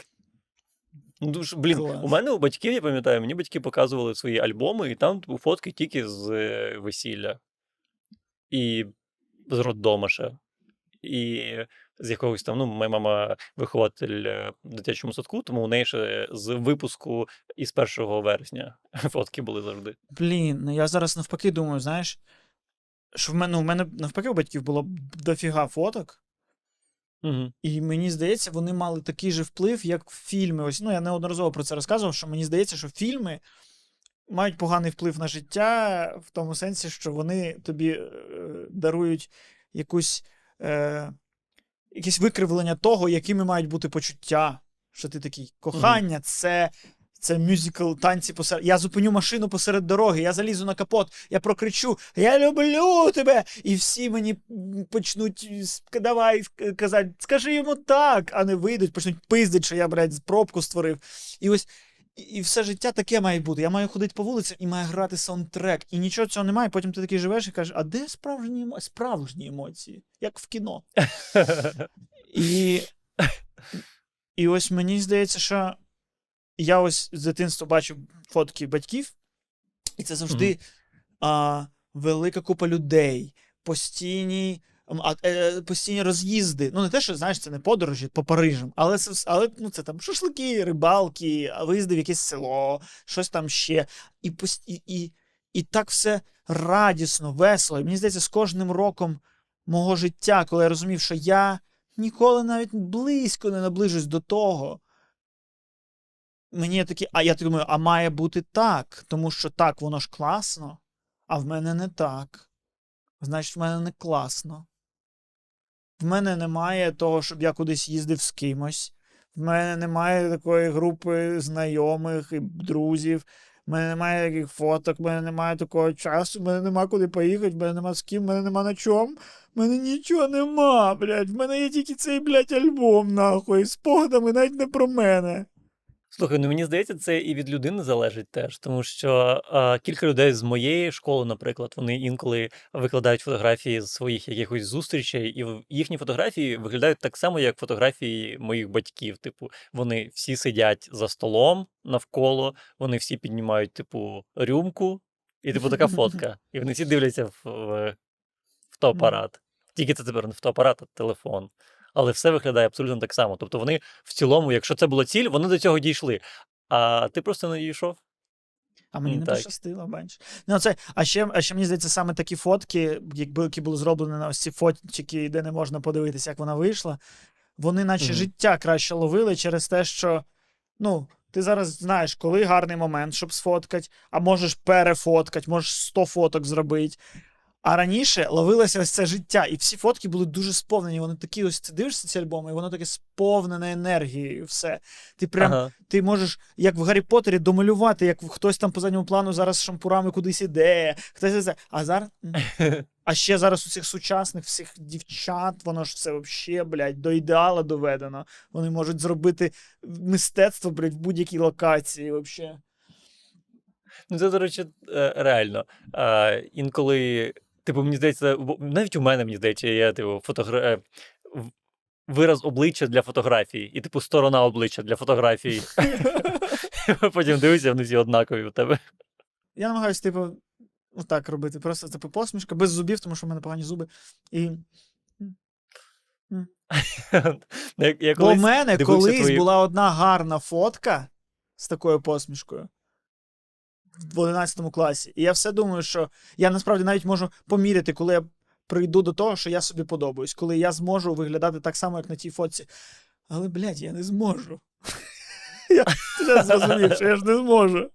Ну, дуже- блін, Клас. у мене у батьків, я пам'ятаю, мені батьки показували свої альбоми, і там типу, фотки тільки з е, весілля. І з роддома ще. І з якогось там, ну, моя мама вихователь е, в дитячому садку, тому у неї ще з випуску із 1 вересня фотки були завжди. Блін, ну я зараз навпаки думаю, знаєш, що в мене, ну, в мене навпаки у батьків було дофіга фоток. Угу. І мені здається, вони мали такий же вплив, як фільми. Ось, ну, я неодноразово про це розказував, що мені здається, що фільми мають поганий вплив на життя в тому сенсі, що вони тобі е, дарують якусь, е, якесь викривлення того, якими мають бути почуття. Що ти такий, кохання, це. Це мюзикл танці посеред. Я зупиню машину посеред дороги, я залізу на капот, я прокричу Я люблю тебе! І всі мені почнуть давай казати, скажи йому так, а не вийдуть, почнуть пиздити, що я, блядь, пробку створив. І ось і, і все життя таке має бути. Я маю ходити по вулицям і має грати саундтрек. І нічого цього немає. Потім ти такий живеш і кажеш, а де справжні емоції? Справжні емоції, як в кіно. І, і ось мені здається, що я ось з дитинства бачу фотки батьків, і це завжди а, велика купа людей, постійні. А, е, постійні роз'їзди. Ну, не те, що знаєш, це не подорожі по Парижам, але це, але, ну, це там шашлики, рибалки, виїзди в якесь село, щось там ще. І, і, і, і так все радісно, весело. І мені здається, з кожним роком мого життя, коли я розумів, що я ніколи навіть близько не наближусь до того. Мені такі, а я так думаю, а має бути так, тому що так, воно ж класно, а в мене не так. Значить, в мене не класно. В мене немає того, щоб я кудись їздив з кимось. В мене немає такої групи знайомих і друзів. В мене немає таких фоток, в мене немає такого часу, в мене нема куди поїхати, в мене нема з ким, в мене нема на чому. В мене нічого нема, блядь. В мене є тільки цей, блядь, альбом, нахуй, з спогадами навіть не про мене. Слухай, ну мені здається, це і від людини залежить теж, тому що а, кілька людей з моєї школи, наприклад, вони інколи викладають фотографії з своїх якихось зустрічей, і в- їхні фотографії виглядають так само, як фотографії моїх батьків. Типу, вони всі сидять за столом навколо, вони всі піднімають, типу, рюмку, і типу така фотка. І вони всі дивляться в, в фотоапарат. Тільки це тепер не фотоапарат, а телефон. Але все виглядає абсолютно так само. Тобто вони в цілому, якщо це була ціль, вони до цього дійшли. А ти просто не дійшов. А мені не так. пощастило, бачиш. Ну, це, а, ще, а ще мені здається, саме такі фотки, якби які були зроблені на ось ці фотчики, де не можна подивитися, як вона вийшла, вони наче Мгм. життя краще ловили через те, що ну, ти зараз знаєш, коли гарний момент, щоб сфоткати, а можеш перефоткати, можеш 100 фоток зробити. А раніше ловилося ось це життя, і всі фотки були дуже сповнені. Вони такі ось ти дивишся ці альбоми, і воно таке сповнене енергією. Все. Ти прям Ага. ти можеш, як в Гаррі Поттері, домалювати, як хтось там по задньому плану зараз шампурами кудись іде, хтось це. А зараз А ще зараз у цих сучасних всіх дівчат, воно ж все вообще, блядь, до ідеала доведено. Вони можуть зробити мистецтво, блядь, в будь-якій локації, вообще. Ну, це, до речі, е, реально. Інколи, типу, мені здається, навіть у мене, мені здається, є типу, фотогра... е, вираз обличчя для фотографій, і, типу, сторона обличчя для фотографій. Потім дивишся, вони всі однакові у тебе. Я намагаюся, типу, отак робити. Просто, типу, посмішка, без зубів, тому що в мене погані зуби. І... Я, я Бо в мене колись була одна гарна фотка з такою посмішкою в 11 класі. І я все думаю, що я насправді навіть можу поміряти, коли я прийду до того, що я собі подобаюсь, коли я зможу виглядати так само, як на тій фотці. Але, блядь, я не зможу. Я зрозумів, що я ж не зможу.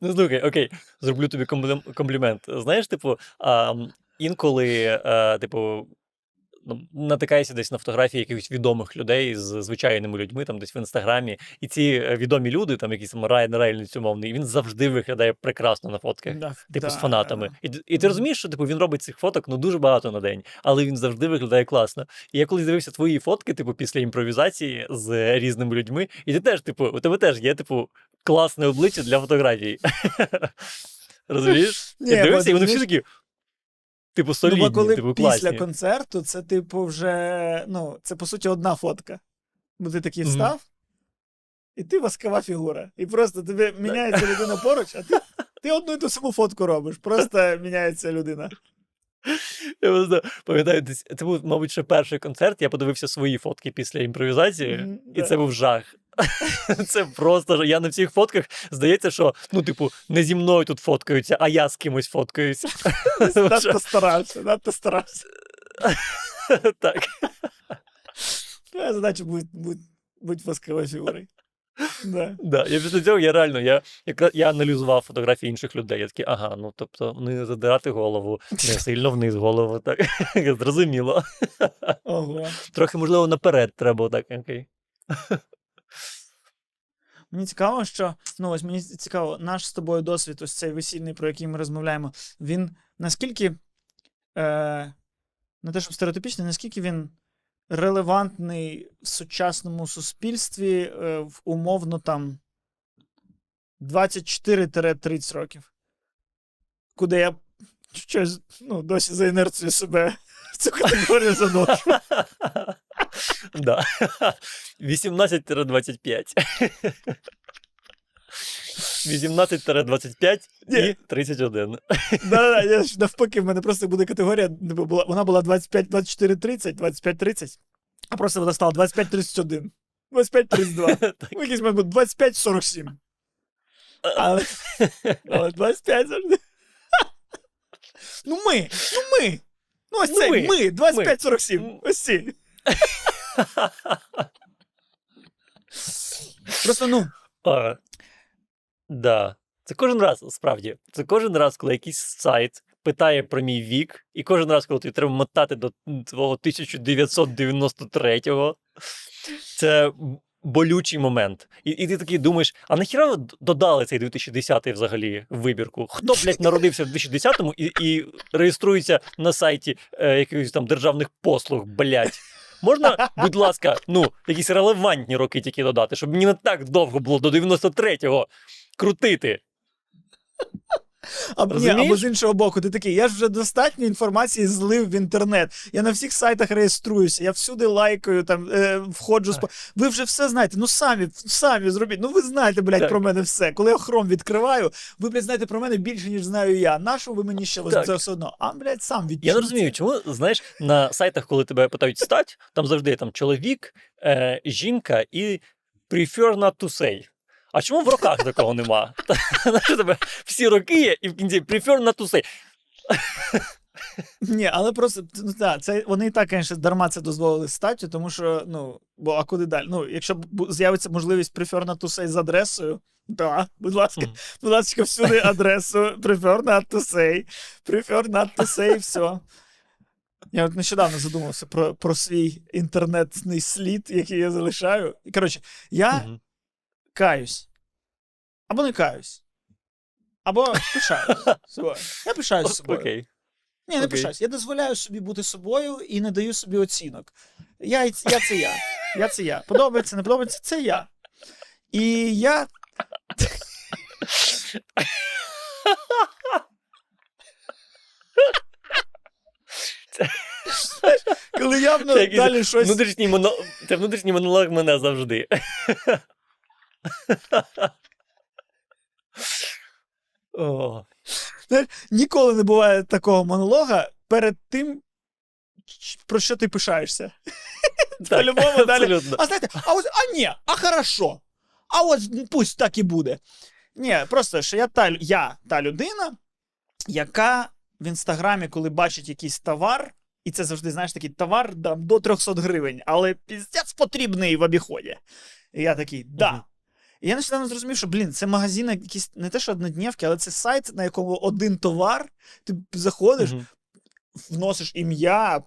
Ну, слухай, окей, зроблю тобі комплімент. Знаєш, типу, а, інколи, а, типу, ну, натикаєшся десь на фотографії якихось відомих людей з звичайними людьми, там десь в інстаграмі, і ці е, відомі люди, там якийсь там Райан Рейнольдс умовний, він завжди виглядає прекрасно на фотках. Да, Типу, з да. фанатами. І, і ти розумієш, що типу, він робить цих фоток ну, дуже багато на день, але він завжди виглядає класно. І я колись дивився твої фотки, типу, після імпровізації з різними людьми, і ти теж, типу, у тебе теж є, типу, класне обличчя для фотографій. Розумієш? Ні, Я дивився, і вони всі такі. Типу, Ну, солідні, бо коли типу, після класні. концерту, це, типу, вже, ну, це по суті одна фотка. Бо ти такий Мгм. став, і ти воскова фігура. І просто тобі міняється людина поруч, а ти, ти одну і ту саму фотку робиш. Просто міняється людина. Я просто пам'ятаю, це був, мабуть, ще перший концерт. Я подивився свої фотки після імпровізації, Мгм, і да. це був жах. Це просто я на всіх фотках здається, що ну, типу, не зі мною тут фоткаються, а я з кимось фоткаюся. Надто старався, надто старався. Так. Твоя задача бути восковою фігурою. Да. Да. Я після цього я реально я, якраз, я аналізував фотографії інших людей. Я такий, ага, ну тобто не задирати голову, не сильно вниз голову. Так. Зрозуміло. Ого. Трохи, можливо, наперед треба так. Окей. Мені цікаво, що ну ось мені цікаво, наш з тобою досвід, ось цей весільний, про який ми розмовляємо, він наскільки е, не те, щоб стереотипічний, наскільки він релевантний в сучасному суспільстві е, в умовно там 24-30 років. Куди я щось ну, досі за інерцію себе в цю категорію заношу. Да. 18-25. 18-25 і Ні. 31. Да-да, я ж навпаки, в мене просто буде категорія, вона була 25, 24, 30, 25, 30, а просто вона стала 25, 31, 25, 32. Так. Ну, якийсь момент був 25, 47. Але, але 25 завжди. Ну ми, ну ми. Ну ось Ну, цей, ми, ми, 25, 47. М. Ось ці. Просто, ну, А, да. Це кожен раз, справді. Це кожен раз, коли якийсь сайт питає про мій вік, і кожен раз, коли тобі треба мотати до твого 1993-го, це болючий момент. І, і ти такий думаєш, а нахіра ви додали цей 2010 взагалі вибірку? Хто, блядь, народився в 2010-му і, і реєструється на сайті е, якихось там державних послуг, блядь? Можна, будь ласка, ну, якісь релевантні роки тільки додати, щоб мені не так довго було до 93-го крутити. А, ні, або з іншого боку, ти такий, я ж вже достатньо інформації злив в інтернет. Я на всіх сайтах реєструюся, я всюди лайкаю, там, е, входжу. Спо... Ви вже все знаєте. Ну самі, самі зробіть. Ну ви знаєте, блядь, Так. про мене все. Коли я хром відкриваю, ви, блядь, знаєте про мене більше, ніж знаю я. Нащо ви мені ще Так. це все одно? А, блядь, сам відчув. Я не розумію, чому, знаєш, на сайтах, коли тебе питають стать, там завжди там чоловік, е, жінка і prefer not to say. А чому в роках такого нема? Знаєш, тебе всі роки є, і в кінці prefer not to say. Ні, але просто ну, да, це вони і так, звісно, дарма це дозволили статтю, тому що, ну, бо а куди далі? Ну, якщо з'явиться можливість prefer not to say з адресою, да, будь ласка, Мгм. будь ласка, всюди адресу prefer not to say, prefer not to say, все. Я от нещодавно задумався про, про свій інтернетний слід, який я залишаю. Коротше, я Мгм. каюсь. Або не каюсь. Або пишаюсь собою. Я пишаюсь собою. Окей. Ні, не пишаюсь. Я дозволяю собі бути собою і не даю собі оцінок. Я, я це я. Я це я. Подобається, не подобається, це я. І я. Коли я Це далі щось. Внутрішній моно... Це внутрішній монолог мене завжди. О, Ніколи не буває такого монолога перед тим, про що ти пишаєшся. так, По-любому далі. абсолютно. А знаєте, а ось, а ні, а хорошо. А от пусть так і буде. Ні, просто що я та, я та людина, яка в інстаграмі, коли бачить якийсь товар, і це завжди, знаєш, такий товар да, до 300 гривень, але піздець потрібний в обіході. І я такий, да. І я нещодавно зрозумів, що, блін, це магазин якийсь не те, що однодневки, але це сайт, на якому один товар, ти заходиш, Мгм. вносиш ім'я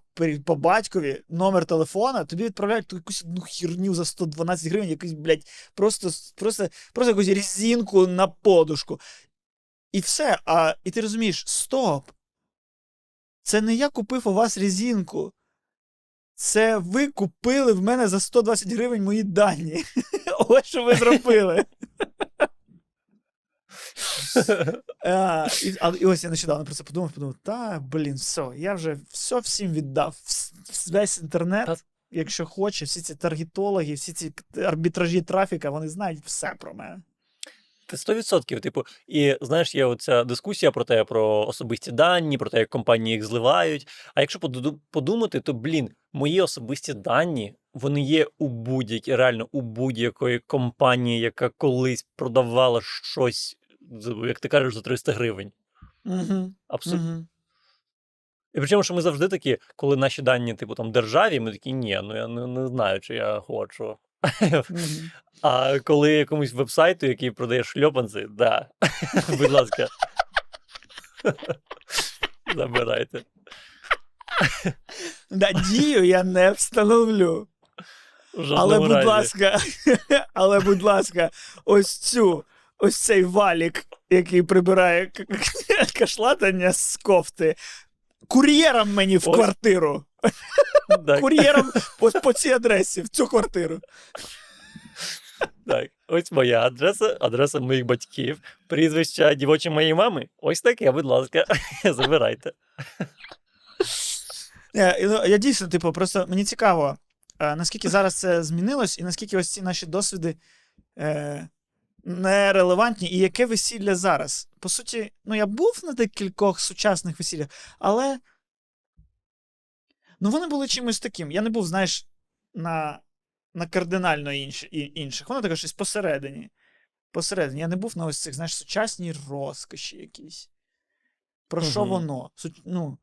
по батькові, номер телефона, тобі відправляють якусь одну херню за 112 гривень, якусь, блядь, просто, просто, просто якусь резинку на подушку. І все. А, і ти розумієш, стоп. Це не я купив у вас резинку. Це ви купили в мене за 120 гривень мої дані. Ось що ви зробили. А, і, а, і ось я нещодавно про це подумав, подумав, та, блін, все, я вже все всім віддав. Весь інтернет, якщо хоче, всі ці таргетологи, всі ці арбітражі трафіка, вони знають все про мене. Це 100%. Типу, і знаєш, є оця дискусія про те, про особисті дані, про те, як компанії їх зливають. А якщо подумати, то блін, мої особисті дані вони є у будь-якій, реально у будь-якої компанії, яка колись продавала щось, як ти кажеш, за 300 гривень. Угу, Абсолютно. угу. І причому, що ми завжди такі, коли наші дані, типу, там державі, ми такі, ні, ну я не, не знаю, чи я хочу. А коли якомусь вебсайту, який продає шльопанці, да. Будь ласка. Забирайте. Да, дію я не встановлю. Але, будь разі. ласка, але, будь ласка, ось цю, ось цей валік, який прибирає кашлатання з кофти. Кур'єром мені в Ось. квартиру. Так, Кур'єром по, по цій адресі, в цю квартиру. так. Ось моя адреса, адреса моїх батьків, прізвище дівочі моєї мами. Ось таке, будь ласка, забирайте. Я, ну, я дійсно, типу, просто мені цікаво, е, наскільки зараз це змінилось, і наскільки ось ці наші досвіди е, нерелевантні, і яке весілля зараз. По суті, ну я був на декількох сучасних весіллях, але ну вони були чимось таким. Я не був, знаєш, на, на кардинально інш, інших. Воно таке щось посередині. Посередині. Я не був на ось цих, знаєш, сучасній розкоші якісь. Про що воно? Су- ну,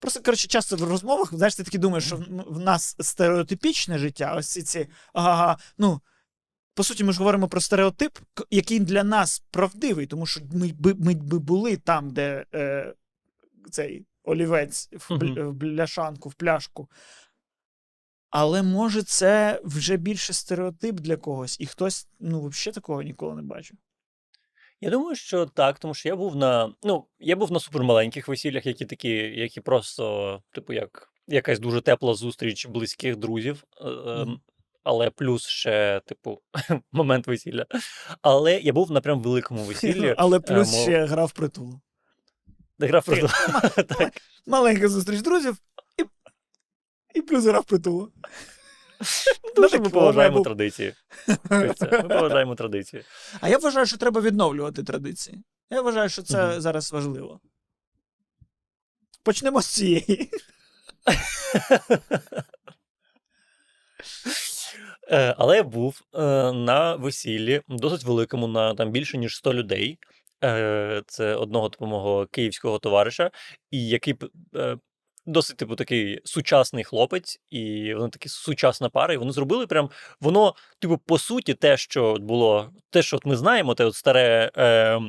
Просто, коротше, часто в розмовах, знаєш, ти таки думаєш, що в, нас стереотипічне життя, ось ці ці. Ага, ну. По суті, ми ж говоримо про стереотип, який для нас правдивий, тому що ми, би- ми, би були там, де е, цей олівець в, в бляшанку, в пляшку. Але може це вже більше стереотип для когось, і хтось, ну, взагалі такого ніколи не бачив. Я думаю, що так, тому що я був на. Ну, я був на супермаленьких весіллях, які такі, які просто, типу, як якась дуже тепла зустріч близьких друзів. е, ем, Але плюс ще, типу, момент весілля. Але я був на прям великому весіллі, Але плюс мов- ще грав притулу. грав просто. так. Маленька зустріч друзів, і, і плюс грав притулу. Так що ми поважаємо традиції. Ми поважаємо традиції. А я вважаю, що треба відновлювати традиції. Я вважаю, що це Мгм. зараз важливо. Почнемо з цієї. Е, Але я був е, на весіллі, досить великому, на там більше ніж 100 людей. Е, Це одного мого київського товариша, і який досить типу такий сучасний хлопець, і вони такі сучасна пара, і вони зробили прям воно, типу, по суті, те, що от було, те, що от ми знаємо, те от старе. Е,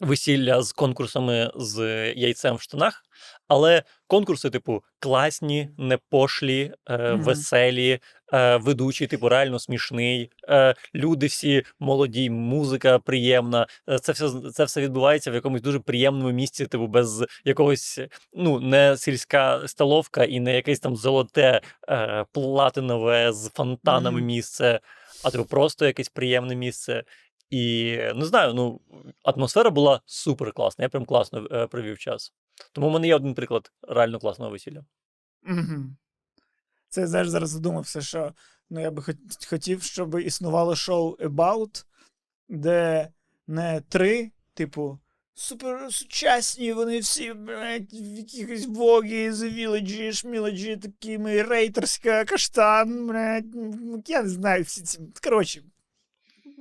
Весілля з конкурсами з яйцем в штанах, але конкурси, типу, класні, не пошлі, mm-hmm. веселі, е, ведучий, типу, реально смішний. Е, люди всі молоді, музика приємна. Е, Це все, це все відбувається в якомусь дуже приємному місці, типу, без якогось, ну, не сільська столовка і не якесь там золоте, е, платинове з фонтанами місце, а типу просто якесь приємне місце. І не знаю, ну атмосфера була супер класна. Я прям класно е, провів час. Тому в мене є один приклад реально класного весілля. Угу. Це знаєш, зараз задумався, що ну, я би хотів, щоб існувало шоу About, де не три, типу, супер сучасні, вони всі, блядь, в якихось вогі, The Village, шмілоджі, такими рейтерська, каштан, блядь, ну, я не знаю, всі ці, коротше,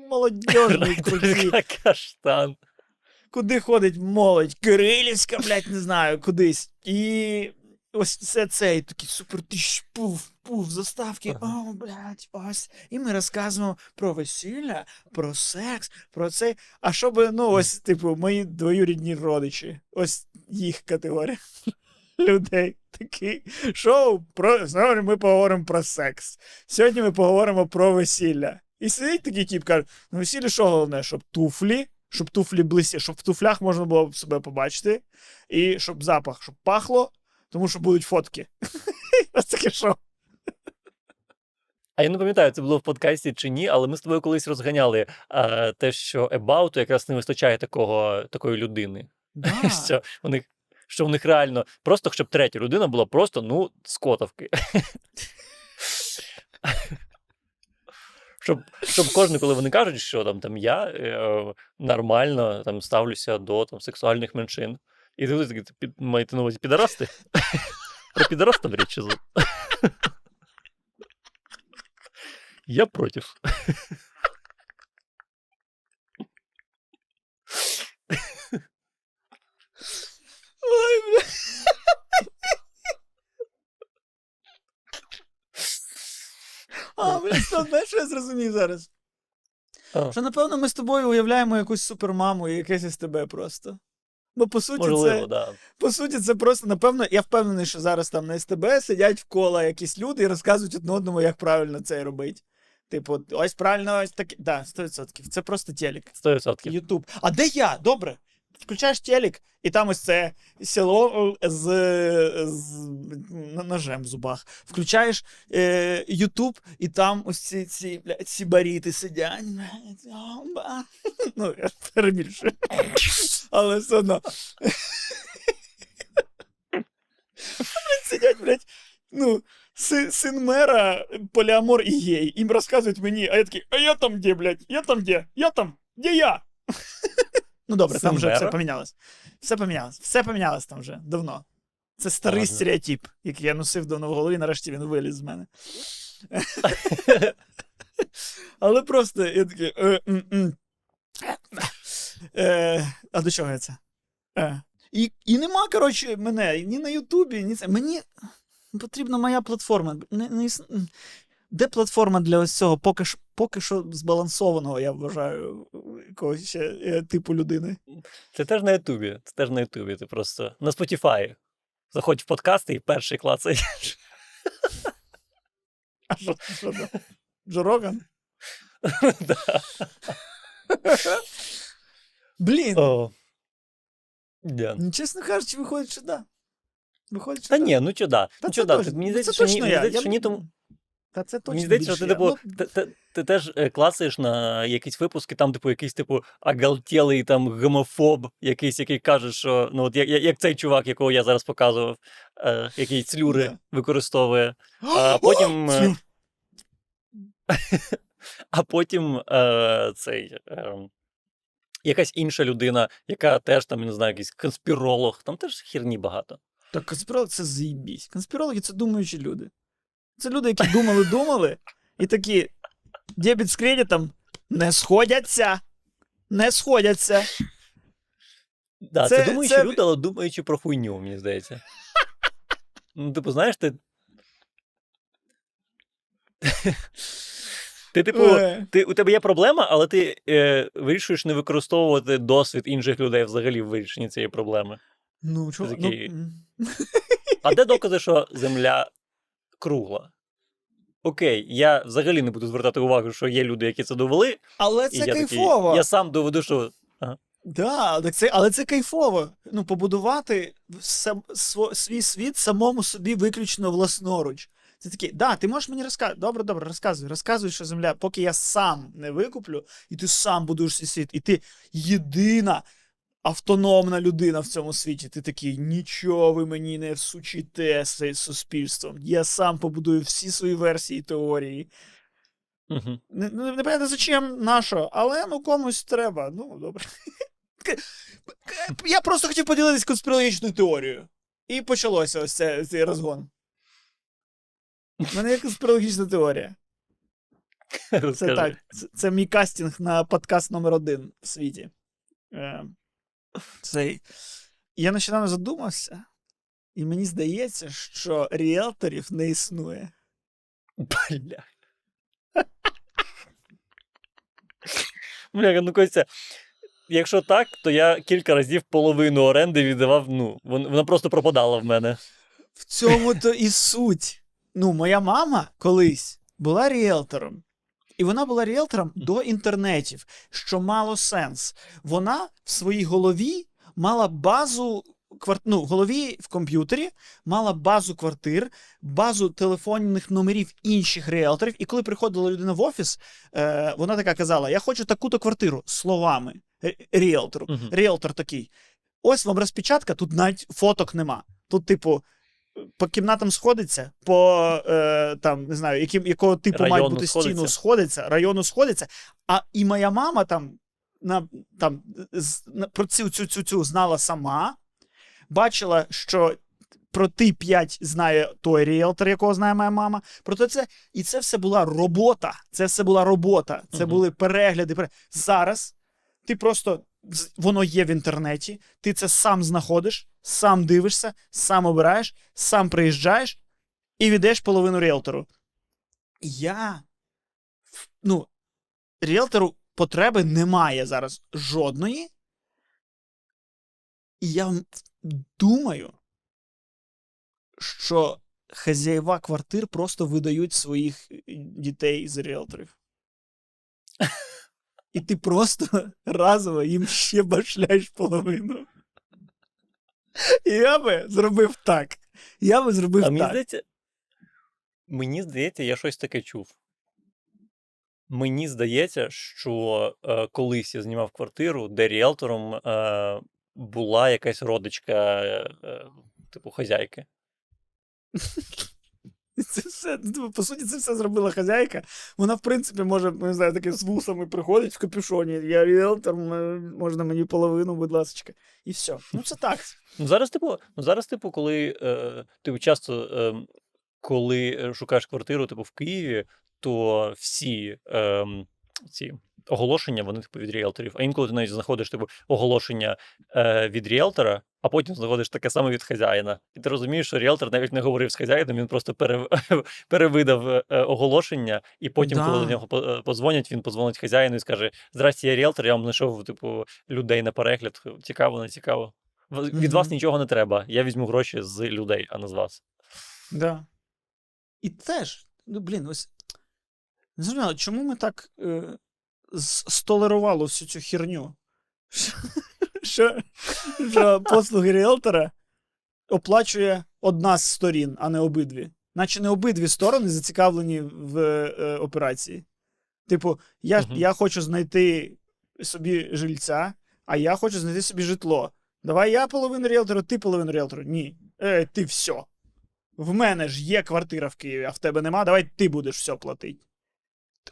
молодіжні, круті. Каштан. куди ходить молодь? Кирилівська, блядь, не знаю, кудись. І ось це цей такий супер тиш, пуф, пуф, заставки. Ага. О, блядь, ось. І ми розказуємо про весілля, про секс, про це. А щоб, ну, ось, типу, мої двоюрідні родичі, ось їх категорія людей. Такий шоу про знову ми поговоримо про секс. Сьогодні ми поговоримо про весілля. І сидить такий тіп, каже: на весіллі що головне, щоб туфлі, щоб туфлі блисі, щоб в туфлях можна було себе побачити, і щоб запах, щоб пахло, тому що будуть фотки. Ось таке шоу. А я не пам'ятаю, це було в подкасті чи ні, але ми з тобою колись розганяли е, те, що About якраз не вистачає такого, такої людини. Да. що, у них, що в них реально просто, щоб третя людина була просто ну, скотовки. Щоб, щоб кожен, коли вони кажуть, що там, там я е, нормально там, ставлюся до там, сексуальних меншин. І ти такий, «Ти під, маєте на увазі підарасти? Про підарастів річ із- Я против. Ой, бля. А, бля, стоп, знаєш, що я зрозумів зараз? А, Що, напевно, ми з тобою уявляємо якусь супермаму і якесь СТБ просто. Бо по суті, можливо, це, да. по суті, це просто, напевно, я впевнений, що зараз там на СТБ сидять в кола якісь люди і розказують одне одному, як правильно це робити. Типу, ось правильно, ось таке. Да, 100%. Це просто телек. 100%. Ютуб. А де я? Добре. Включаєш телек, і там ось це село е, з, з ножем в зубах. Включаєш е, Ютуб, і там ось ці, ці блядь, сібаріти сидять. блядь. Ну, я перебільшую. Але все одно. Сидять, блядь, ну, син мера, поліамор і гей. Їм розказують мені, а я такий, а я там де, блядь? Я там де? Я там? Де я? Ну добре, там вже все помінялось. Все помінялось. Все помінялось там вже давно. Це старий Ладно. стереотип, який я носив давно в голові, нарешті він виліз з мене. Але просто я такий. Е. Е, а до чого я це? Е. І, і нема, коротше, мене ні на Ютубі, ні це. Мені потрібна моя платформа. Не, не, іс-. Де платформа для ось цього? Поки, ж, поки що збалансованого, я вважаю, якогось ще е, типу людини. Це теж на Ютубі. Це теж на Ютубі. Ти просто на Spotify. Заходь в подкасти і перший клацай. А що, що там? Джо Роган? Да. Блін, ну, чесно кажучи, виходить, що да. Виходить, що Та ні, ну чо да. Ну Мені ну, здається, що що ні, тому. Та це точно Мені здається, що ти, типу, Ну, ти, ти, ти теж е, клацаєш на якісь випуски, там, типу, якийсь, типу, оголтілий там гомофоб, якийсь, який каже, що ну, от як, як цей чувак, якого я зараз показував, е, який цлюри Да. використовує. А потім, е, А потім е, цей. Е, якась інша людина, яка теж там, не знаю, якийсь конспіролог, там теж херні багато. Так конспірологи це заїбісь. Конспірологи це думаючі люди. Це люди, які думали, думали, і такі дебіт з кредитом не сходяться. Не сходяться. Да, це, Це- думаючі це- люди, але думаючи про хуйню, мені здається. Ну, типу, знаєш, ти. Ти, типу, Е. ти, у тебе є проблема, але ти е, вирішуєш не використовувати досвід інших людей взагалі в вирішенні цієї проблеми. Ну, чого? Такий- Ну. А де докази, що земля кругла? окей, я взагалі не буду звертати увагу, що є люди, які це довели. Але це я кайфово. Такий, я сам доведу, що Да, так це, але це кайфово. Ну, побудувати сам, свій світ самому собі виключно власноруч. Це такий, да, ти можеш мені розказати. Добре, добре, розказуй, розказуй, що земля, поки я сам не викуплю, і ти сам будуєш свій світ, і ти єдина автономна людина в цьому світі. Ти такий, нічого ви мені не всучите з суспільством. Я сам побудую всі свої версії теорії. угу. Не, не, не понятно зачем, на але ну комусь треба. Ну, добре. Я просто хотів поділитися конспірологічною теорією. І почалося ось це, цей розгон. У мене є конспірологічна теорія. Це так. Це, це мій кастинг на подкаст номер один в світі. Е, цей. Я нещодавно задумався, і мені здається, що ріелторів не існує. Бля. Бля, ну Костя, якщо так, то я кілька разів половину оренди віддавав, ну, вона просто пропадала в мене. В цьому то і суть. Ну, моя мама колись була ріелтором. І вона була ріелтором до інтернетів, що мало сенс. Вона в своїй голові мала базу ну, в голові в комп'ютері мала базу квартир, базу телефонних номерів інших ріелторів. І коли приходила людина в офіс, е, вона така казала: Я хочу таку-то квартиру словами ріелтору. Ріелтор такий. Ось вам розпечатка, тут навіть фоток нема. Тут, типу, по кімнатам сходиться, по е, там, не знаю, яким, якого типу мають Району бути сходиться. стіну сходиться, району сходиться. А і моя мама там, на, там з, на, про цю, цю, цю, цю знала сама, бачила, що про ти 5 знає той ріелтор, якого знає моя мама. Проте це, і це все була робота. Це все була робота. Це Мгм. були перегляди. пере- Зараз ти просто воно є в інтернеті, ти це сам знаходиш, сам дивишся, сам обираєш, сам приїжджаєш і віддаєш половину ріелтору. Я ну, ріелтору потреби немає зараз жодної. І я думаю, що хазяєва квартир просто видають своїх е, дітей з ріелторів. І ти просто разово їм ще башляєш половину. І я би зробив так. Я би зробив А мені здається, мені здається, я щось таке чув. Мені здається, що е, колись я знімав квартиру, де ріелтором е, була якась родичка, е, е, типу, хазяйки. Це все, ну, по суті, це все зробила хазяйка. Вона, в принципі, може, не знаю, таке з вусами приходить в капюшоні. Я ріелтор, можна мені половину, будь ласка. І все. Ну, це так. Ну, зараз, типу, ну, зараз, типу, коли е, ти часто, е, коли е, шукаєш квартиру, типу, в Києві, то всі е, ці оголошення, вони, типу, від ріелторів. А інколи ти навіть знаходиш, типу, оголошення е, від ріелтора, а потім знаходиш таке саме від хазяїна. І ти розумієш, що ріелтор навіть не говорив з хазяїном, він просто пере, перевидав е, оголошення, і потім, коли до нього е, він подзвонить хазяїну і скаже: Здрасте, я ріелтор, я вам знайшов, типу, людей на перегляд. Цікаво, не цікаво. Від вас нічого не треба. Я візьму гроші з людей, а не з вас. Да. І теж, ну, блін, ось. Не зрозуміло, чому ми так е, столерували всю цю херню? Що, що послуги ріелтора оплачує одна з сторін, а не обидві. Наче не обидві сторони зацікавлені в е, операції. Типу, я, Мгм. я хочу знайти собі жильця, а я хочу знайти собі житло. Давай я половину ріелтору, ти половину ріелтору. Ні. Е, ти все. В мене ж є квартира в Києві, а в тебе нема, давай ти будеш все платити.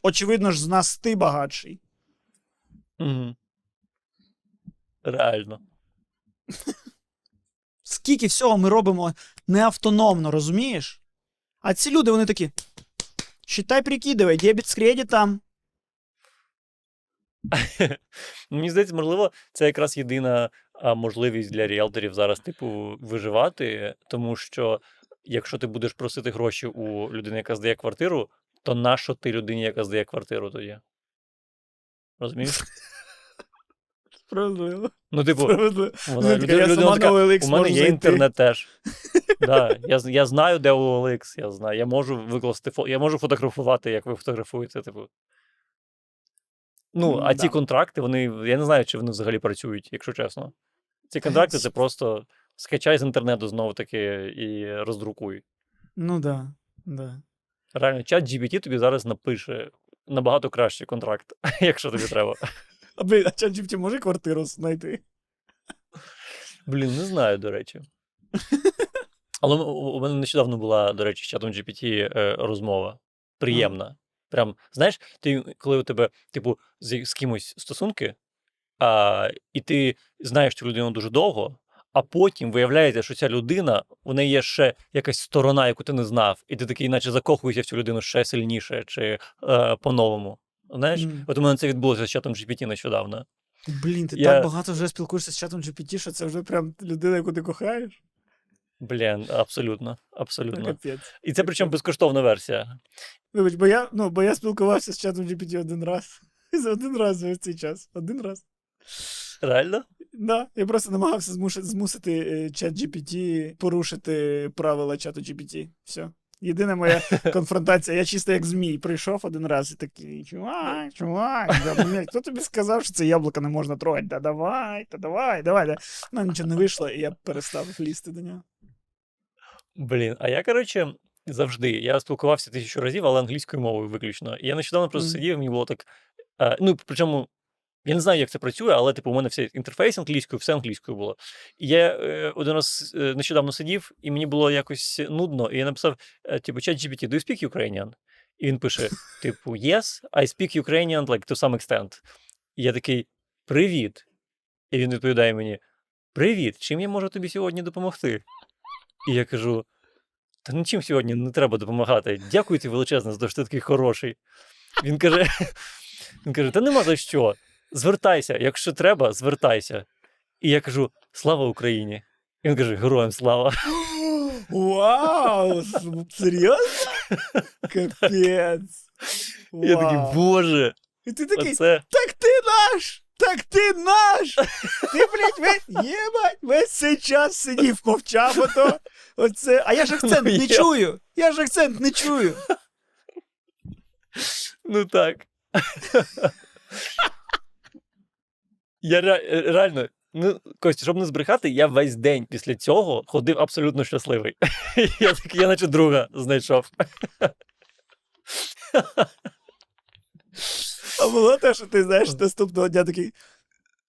Очевидно ж, з нас ти багатший. Угу. Реально. Скільки всього ми робимо неавтономно, розумієш? А ці люди, вони такі. Считай, прикидывай, дебет з кредитом. Мені здається, можливо, це якраз єдина а, можливість для ріелторів зараз, типу, виживати, тому що якщо ти будеш просити гроші у людини, яка здає квартиру, то нащо ти людині, яка здає квартиру тоді? Розумієш? Справедливо. Ну, типу, вона, така, людина, я людина сама така, на OLX у мене є зайти». інтернет теж. Да, я, я знаю, де OLX, я знаю. Я можу викласти я можу фотографувати, як ви фотографуєте. Типу. Ну, а ті контракти, вони. Я не знаю, чи вони взагалі працюють, якщо чесно. Ці контракти це просто скачай з інтернету знову таки і роздрукуй. Ну да, да. Реально, чат GPT тобі зараз напише набагато кращий контракт, якщо тобі треба. А блін, а ChatGPT може квартиру знайти? Блін, не знаю, до речі. Але у у мене нещодавно була, до речі, з чатом GPT е, розмова. Приємна. Прям, знаєш, ти, коли у тебе, типу, з, з кимось стосунки, а, і ти знаєш цю людину дуже довго, а потім виявляється, що ця людина, у неї є ще якась сторона, яку ти не знав, і ти такий, наче закохуєшся в цю людину ще сильніше чи е, по-новому. Знаєш, Мгм. от у мене це відбулося з чатом GPT нещодавно. Блін, ти Я- так багато вже спілкуєшся з чатом GPT, що це вже прям людина, яку ти кохаєш? Блін, абсолютно, абсолютно. Капець. І це причому безкоштовна версія. Вибач, бо я, ну, бо я спілкувався з чатом GPT один раз. За один раз за цей час. Один раз. Реально? Да, я просто намагався змушити, змусити е, чат GPT порушити правила чату GPT. Все. Єдина моя конфронтація. Я чисто як змій прийшов один раз і такий, чувак, чувак, да, блядь, хто тобі сказав, що це яблуко не можна трогати? Да давай, та давай, давай. Да. Ну, нічого не вийшло, і я перестав лізти до нього. Блін, а я, коротше, завжди. Я спілкувався тисячу разів, але англійською мовою виключно. І я нещодавно просто Мгм. сидів, мені було так. Ну, причому, я не знаю, як це працює, але типу, у мене все інтерфейс англійською, все англійською було. І я е, один раз е, нещодавно сидів, і мені було якось нудно, і я написав: е, типу, чат GPT, do you speak Ukrainian? І він пише: типу, yes, I speak Ukrainian like to some extent. І я такий: Привіт. І він відповідає мені: Привіт, чим я можу тобі сьогодні допомогти? І я кажу: та нічим сьогодні не треба допомагати. Дякую тобі величезно, за те, що ти такий хороший. Він каже: він каже: Та нема за що. Звертайся, якщо треба, звертайся. І я кажу: Слава Україні! І він каже: Героям слава! Вау! Серйозно? Капець. І Я такий, Боже, І ти такий, оце. так ти наш! Так ти наш! Ти, блядь, весь, єбать, весь цей час сидів, мовчав ото. Оце. А я ж акцент не чую. Я ж акцент не чую. Ну так. Я е, реально, ну, Костя, щоб не збрехати, я весь день після цього ходив абсолютно щасливий. Я такий, я наче друга знайшов. А було те, що ти знаєш, наступного дня такий.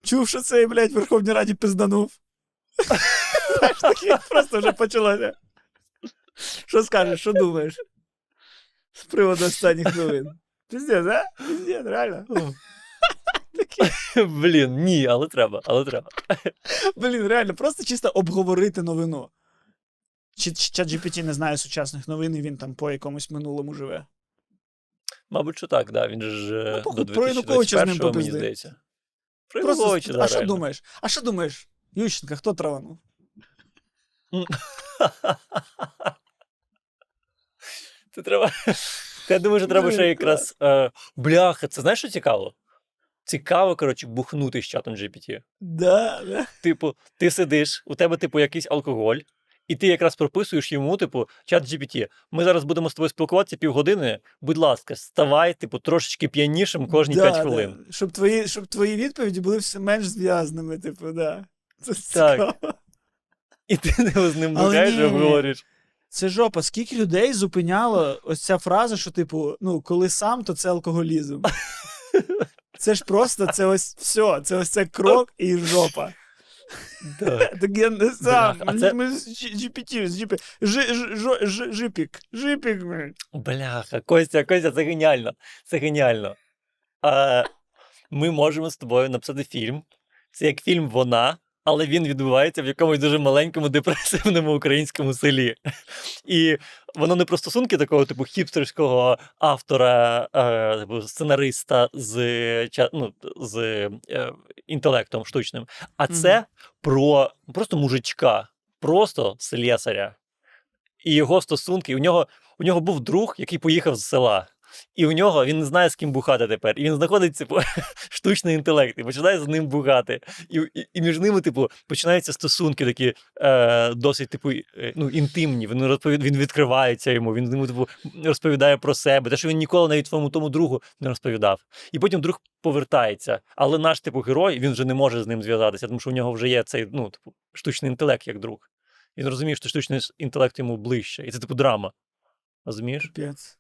Чув, що цей, блядь, в Верховній Раді пизданув. Знаєш, таке просто вже почалося. Що скажеш, що думаєш? З приводу останніх новин. Піздець, а? Піздець, реально. Блін, ні, але треба, але треба. Блін, реально, просто чисто обговорити новину. Чи чат GPT не знає сучасних новин, і він там по якомусь минулому живе. Мабуть, що так, да. Він же ж е, Ну, до про Януковича з ним 2021 мені здається. Про Просто, да, а що реально. думаєш? А що думаєш? Ющенка, хто траванув? Це треба. Я думаю, що треба ще якраз. Е, бляха, це знаєш, що цікаво? Цікаво, коротше, бухнути з чатом GPT. Да, да. Типу, ти сидиш, у тебе, типу, якийсь алкоголь, і ти якраз прописуєш йому, типу, чат GPT. Ми зараз будемо з тобою спілкуватися півгодини. Будь ласка, ставай, типу, трошечки п'янішим кожні да, 5 да. хвилин. Щоб, твої, щоб твої відповіді були все менш зв'язними, типу, да. Це Так. цікаво. І ти не з ним ні. обговорюєш. Це жопа. Скільки людей зупиняло ось ця фраза, що, типу, ну, коли сам, то це алкоголізм. Це ж просто це ось все. Це ось це крок і жопа. Так. Я не сам. GPT, Жипік. Жипік. Бляха, Костя, Костя, це геніально. Це геніально. А, ми можемо з тобою написати фільм. Це як фільм Вона, але він відбувається в якомусь дуже маленькому депресивному українському селі. І воно не про стосунки такого, типу, хіпстерського автора, е, типу, сценариста з, ну, з е, інтелектом штучним, а це про просто мужичка, просто слесаря. І його стосунки. У нього, у нього був друг, який поїхав з села. І у нього він не знає, з ким бухати тепер. І він знаходить типу, штучний інтелект і починає з ним бухати. І, і, і між ними, типу, починаються стосунки такі е, досить, типу, е, ну, інтимні. Він, розповід... він відкривається йому, він йому типу, розповідає про себе. Те, що він ніколи навіть своєму тому другу не розповідав. І потім друг повертається. Але наш типу герой він вже не може з ним зв'язатися, тому що у нього вже є цей ну, типу, штучний інтелект як друг. Він розуміє, що штучний інтелект йому ближче. І це типу драма. Розумієш? Капець.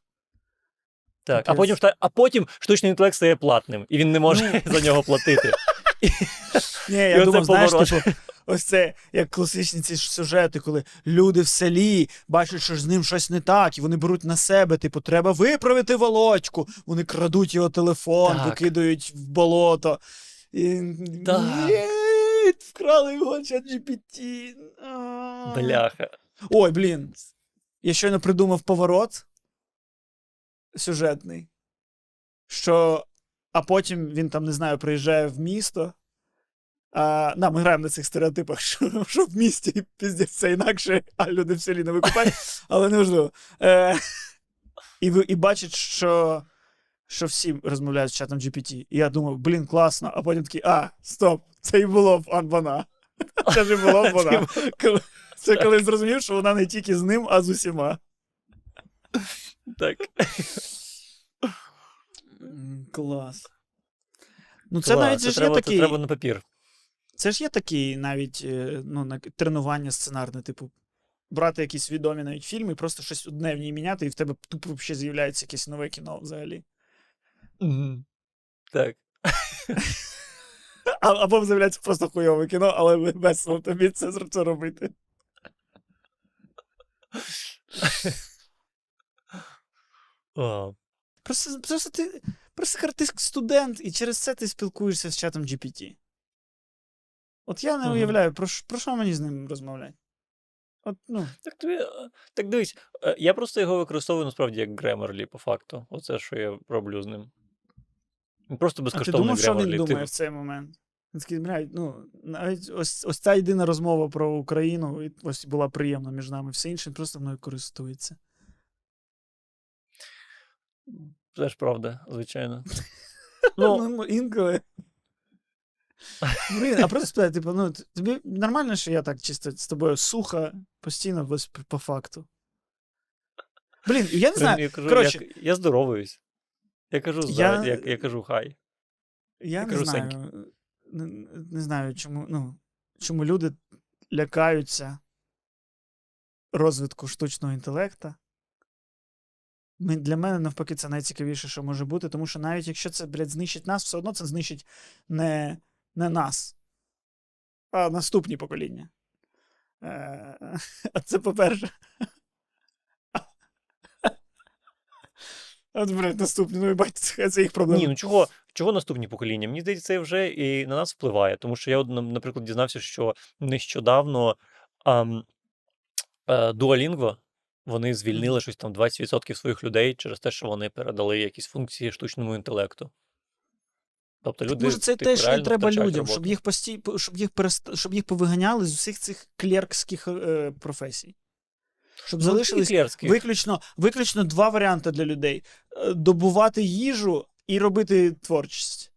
Так. А потім, а потім штучний інтелект стає платним, і він не може за нього платити. Ні, я думав, знаєш, типу, ось це як класичні ці сюжети, коли люди в селі бачать, що з ним щось не так, і вони беруть на себе, типу, треба виправити волочку. Вони крадуть його телефон, Так. викидають в болото. І... Вкрали його чат GPT. Бляха. Ой, блін. Я щойно придумав поворот сюжетний. Що. А потім він там, не знаю, приїжджає в місто. А, да, ми граємо на цих стереотипах, що, що в місті піздець все інакше, а люди в селі не викупають, але не важливо. Е, і, і бачить, що, що всі розмовляють з чатом GPT. І я думав, блін, класно, а потім такий, а, стоп, це і було в Анбана. Це ж і було в вона. Це коли зрозумів, що вона не тільки з ним, а з усіма. Так. Клас. Ну, це Клас, навіть це ж треба, є це треба на папір. Це ж є такий навіть е, ну, на- тренування сценарне, типу, брати якісь відомі навіть фільми, просто щось одне в ній міняти, і в тебе тупо ще з'являється якесь нове кіно взагалі. Так. А, або з'являється просто хуйове кіно, але весело тобі це, це робити. О, Просто, просто ти, просто ти студент, і через це ти спілкуєшся з чатом GPT. От я не Мгм. уявляю, про, про що мені з ним розмовляти? От, ну, Так, тобі, е, так дивись, е, я просто його використовую насправді як Grammarly, по факту. Оце, що я роблю з ним. Просто а ти безкоштовний думав, що він думає Ти- в цей момент? Він такий, блядь, ну, навіть ось, ось ця єдина розмова про Україну ось була приємна між нами. Все інше просто мною користується. Це ж правда, звичайно. Ну, Ну, інколи. Блін, а просто спитати, типу, ну, тобі нормально, що я так чисто з тобою сухо, постійно ось по факту. Блін, я не знаю. я, кажу, коротше. я, я здоровуюсь. Я кажу здоров... Я- я... Я, кажу хай. Я Я не кажу, знаю. Не, не знаю, чому, ну, чому люди лякаються розвитку штучного інтелекту. Для мене, навпаки, це найцікавіше, що може бути, тому що навіть якщо це, блядь, знищить нас, все одно це знищить не, не нас, а наступні покоління. Е, А це по-перше. От, блядь, наступні, ну і бать, це їх проблема. Ні, ну чого, чого наступні покоління? Мені здається, це вже і на нас впливає. Тому що я, наприклад, дізнався, що нещодавно е, Duolingo, вони звільнили щось там 20% своїх людей через те, що вони передали якісь функції штучному інтелекту. Тобто люди. Може, це типу, те, що треба людям, щоб їх пості... щоб їх перест... щоб їх повиганяли з усіх цих клеркських е, професій. Щоб Ну, залишились виключно, виключно два варіанти для людей: Е, добувати їжу і робити творчість.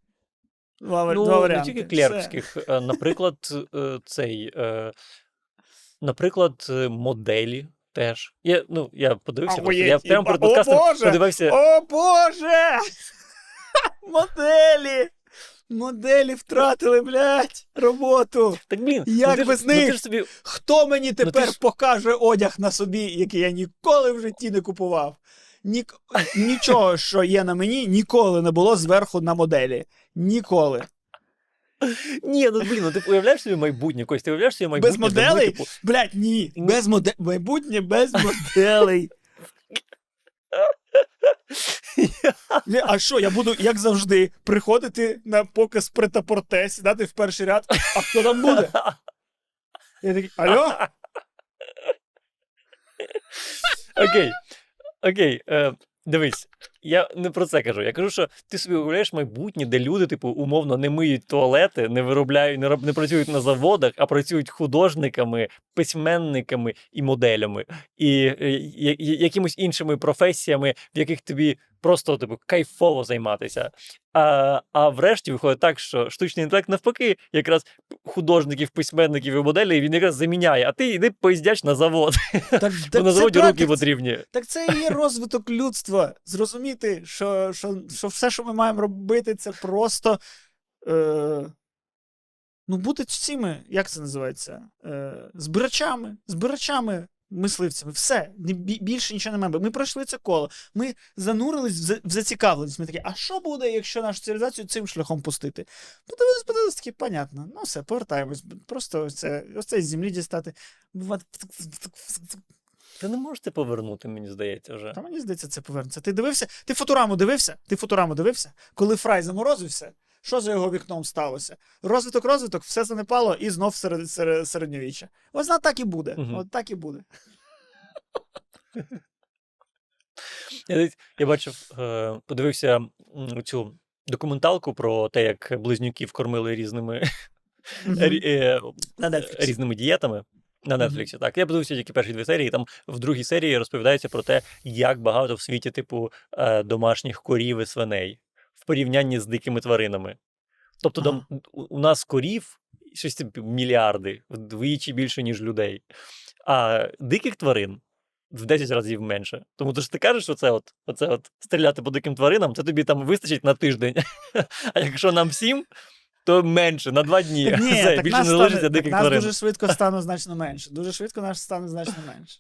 Два, Ну, два не тільки клеркських. Е, Наприклад, е, цей. е, Наприклад, моделі теж. Я, ну, я подивився, просто, я прямо перед О, подкастом Боже! подивився. О Боже! Моделі! Моделі втратили, блядь, роботу. Так блін, Як ну, ти, ж- без ну, ти ж собі Хто мені ти тепер ж- покаже одяг на собі, який я ніколи в житті не купував? Нік... Нічого, що є на мені, ніколи не було зверху на моделі. Ніколи. Ні, ну блін, ну ти уявляєш собі майбутнє, Кость, ти уявляєш собі майбутнє. Без ми, моделей? типу, Блять, ні. Без моделей. Майбутнє без моделей. А що, я буду, як завжди, приходити на показ претапорте, сідати в перший ряд. А хто там буде? Я такий, алло? Окей. Окей. Е, дивись, я не про це кажу. Я кажу, що ти собі уявляєш майбутнє, де люди, типу, умовно, не миють туалети, не виробляють, не, роб- не працюють на заводах, а працюють художниками, письменниками і моделями, і і, я- я- якимось іншими професіями, в яких тобі просто типу, кайфово займатися. А, а врешті виходить так, що штучний інтелект навпаки, якраз художників, письменників і моделей він якраз заміняє, а ти йди поїздяч на завод. Так, Бо так, на заводі руки так, потрібні. так це і є розвиток людства. Зрозуміти, що, що, що все, що ми маємо робити, це просто. Е, ну, бути цими, як це називається? Е, збирачами, збирачами, мисливцями. Все. Більше нічого не маємо. Ми пройшли це коло. Ми занурились в зацікавленість. Ми такі, а що буде, якщо нашу цивілізацію цим шляхом пустити? Подивились, подивились, такі, понятно. Ну, все, повертаємось. Просто ось це, ось це з землі дістати. Ви не можете повернути, мені здається, вже. Та мені здається, це повернеться. Ти дивився? Ти футураму дивився? Ти футураму дивився? Коли Фрай заморозився, що за його вікном сталося? Розвиток, розвиток, все занепало і знов серед, серед, середньовіччя. Ось вона так і буде. Мгм. От так і буде. Я, я бачив, е, подивився цю документалку про те, як близнюків кормили різними, рі- е, На Netflix. різними дієтами. На. Нетфліксі, так. Я подивився тільки перші дві серії. Там в другій серії розповідається про те, як багато в світі, типу, е, домашніх корів і свиней в порівнянні з дикими тваринами. Тобто там у, нас корів щось типу, мільярди, вдвічі більше, ніж людей. А диких тварин в 10 разів менше. Тому то ж ти кажеш, що це от, оце от стріляти по диким тваринам, це тобі там вистачить на тиждень. А якщо нам всім, то менше, на два дні. Так, ні, Все, так більше нас, не стане, лишиться так диких нас тварин. дуже швидко стане значно менше. Дуже швидко нас стане значно менше.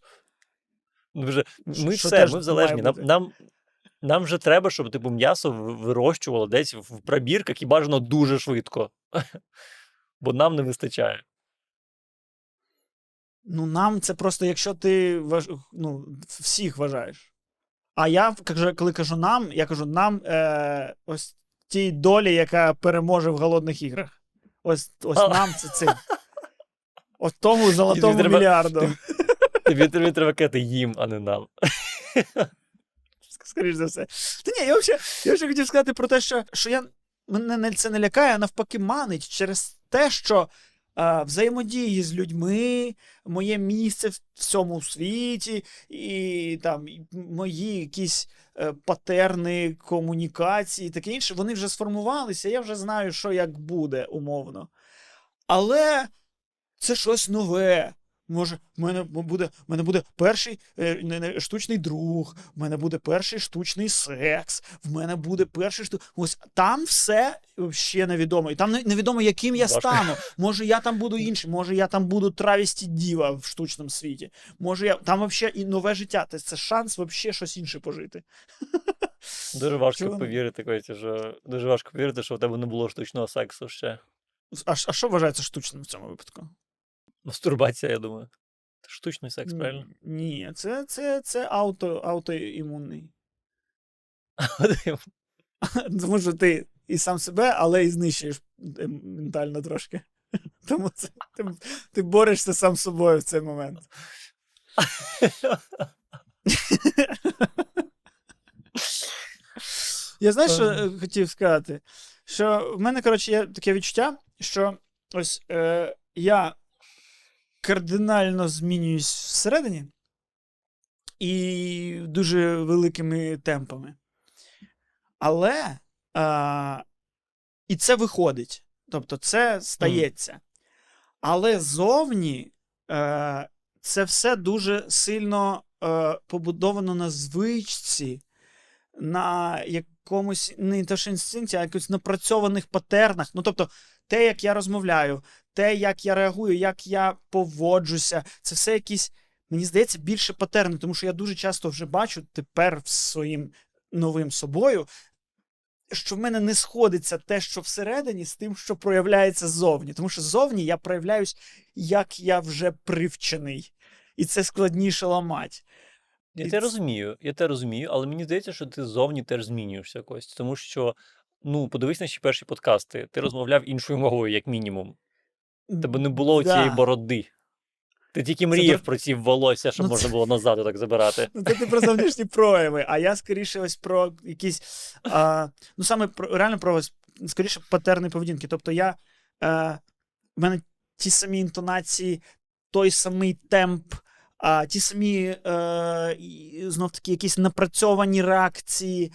Ну, вже, ми що все, ми залежні. Нам, нам, нам вже треба, щоб типу, м'ясо вирощувало десь в пробірках і бажано дуже швидко. Бо нам не вистачає. Ну, нам це просто, якщо ти ну, всіх вважаєш. А я коли кажу нам, я кажу нам е... ось тій долі, яка переможе в голодних іграх. Ось, ось А. нам це цим. От тому золотому треба- мільярду. Тобі, тобі треба казати їм, а не нам. Скоріш за все. Та ні, я взагалі, я вже хотів сказати про те, що, що я, мене це не лякає, а навпаки манить через те, що е, взаємодії з людьми, моє місце в цьому світі, і там мої якісь е, патерни комунікації, і таке інше, вони вже сформувалися, я вже знаю, що як буде, умовно. Але це щось нове. Може, в мене буде, в мене буде перший е, штучний друг, в мене буде перший штучний секс, в мене буде перший шту... Ось там все ще невідомо. І там невідомо, яким я стану. Може, я там буду іншим, може, я там буду травісті діва в штучному світі. Може, я там взагалі і нове життя. Це, це шанс взагалі щось інше пожити. Дуже важко Чого? повірити, Коті, що дуже важко повірити, що в тебе не було штучного сексу ще. А, а що вважається штучним в цьому випадку? Мастурбація, я думаю. Це штучний секс, правильно? Ні, це, це, це ауто, аутоімунний. Тому що ти і сам себе, але і знищуєш ментально трошки. Тому це, ти, ти борешся сам з собою в цей момент. Я знаєш, що е, хотів сказати? Що в мене, коротше, є таке відчуття, що ось е, я кардинально змінююсь всередині і дуже великими темпами. Але а, і це виходить. Тобто, це стається. Але зовні е, це все дуже сильно е, побудовано на звичці, на якомусь не те, що інстинкті, а якось напрацьованих патернах. Ну, тобто, те, як я розмовляю, те, як я реагую, як я поводжуся, це все якісь, мені здається, більше патерни, тому що я дуже часто вже бачу тепер своїм новим собою, що в мене не сходиться те, що всередині, з тим, що проявляється ззовні. Тому що ззовні я проявляюсь, як я вже привчений, і це складніше ламати. Я І те розумію, я те розумію, але мені здається, що ти зовні теж змінюєшся Кость, тому що. Ну, подивись наші перші подкасти. Ти розмовляв іншою мовою, як мінімум. Тебе не було Да. цієї бороди. Ти тільки мріяв дор- про ці волосся, щоб Ну, можна це- було назад так забирати. Ну, це ти про зовнішні прояви, а я скоріше ось про якісь. А, ну, саме про реально про ось, скоріше патерни поведінки. Тобто я. Е, в мене ті самі інтонації, той самий темп, а, ті самі е, і, знов таки якісь напрацьовані реакції.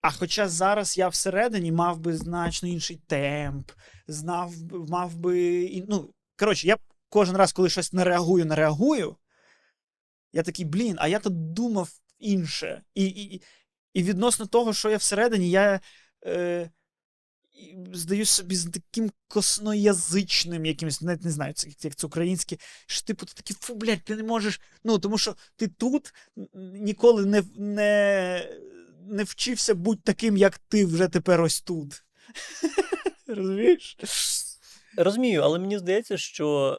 А хоча зараз я всередині мав би значно інший темп, знав, мав би. Ну, коротше, я кожен раз, коли щось не реагую, не реагую, я такий, блін, а я тут думав інше. І, і, і- відносно того, що я всередині, я е, здаюсь собі з таким косноязичним якимось, навіть не знаю, як це українське, що типу ти такий, фу, блядь, ти не можеш. Ну, тому що ти тут ніколи не, не, не вчився бути таким, як ти вже тепер ось тут. Розумієш? Розумію, але мені здається, що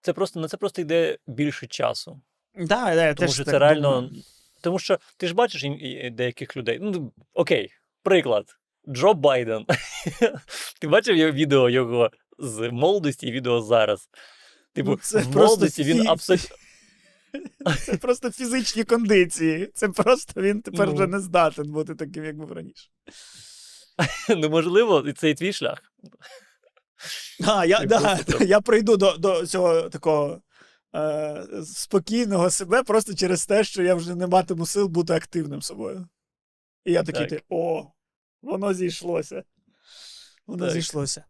це просто на це просто йде більше часу. Да, да, Тому теж що так це реально. Тому що ти ж бачиш деяких людей. Ну, окей, приклад. Джо Байден. Ти бачив його відео його з молодості і відео зараз. Типу, Ну, це в молодості він абсолютно. Це просто фізичні кондиції. Це просто він тепер Ну. вже не здатен бути таким, як був раніше. Ну, можливо, і це і твій шлях. А, я, да, я прийду до, до цього такого е, спокійного себе просто через те, що я вже не матиму сил бути активним собою. І я такий, Так. о, воно зійшлося. Воно Так. зійшлося.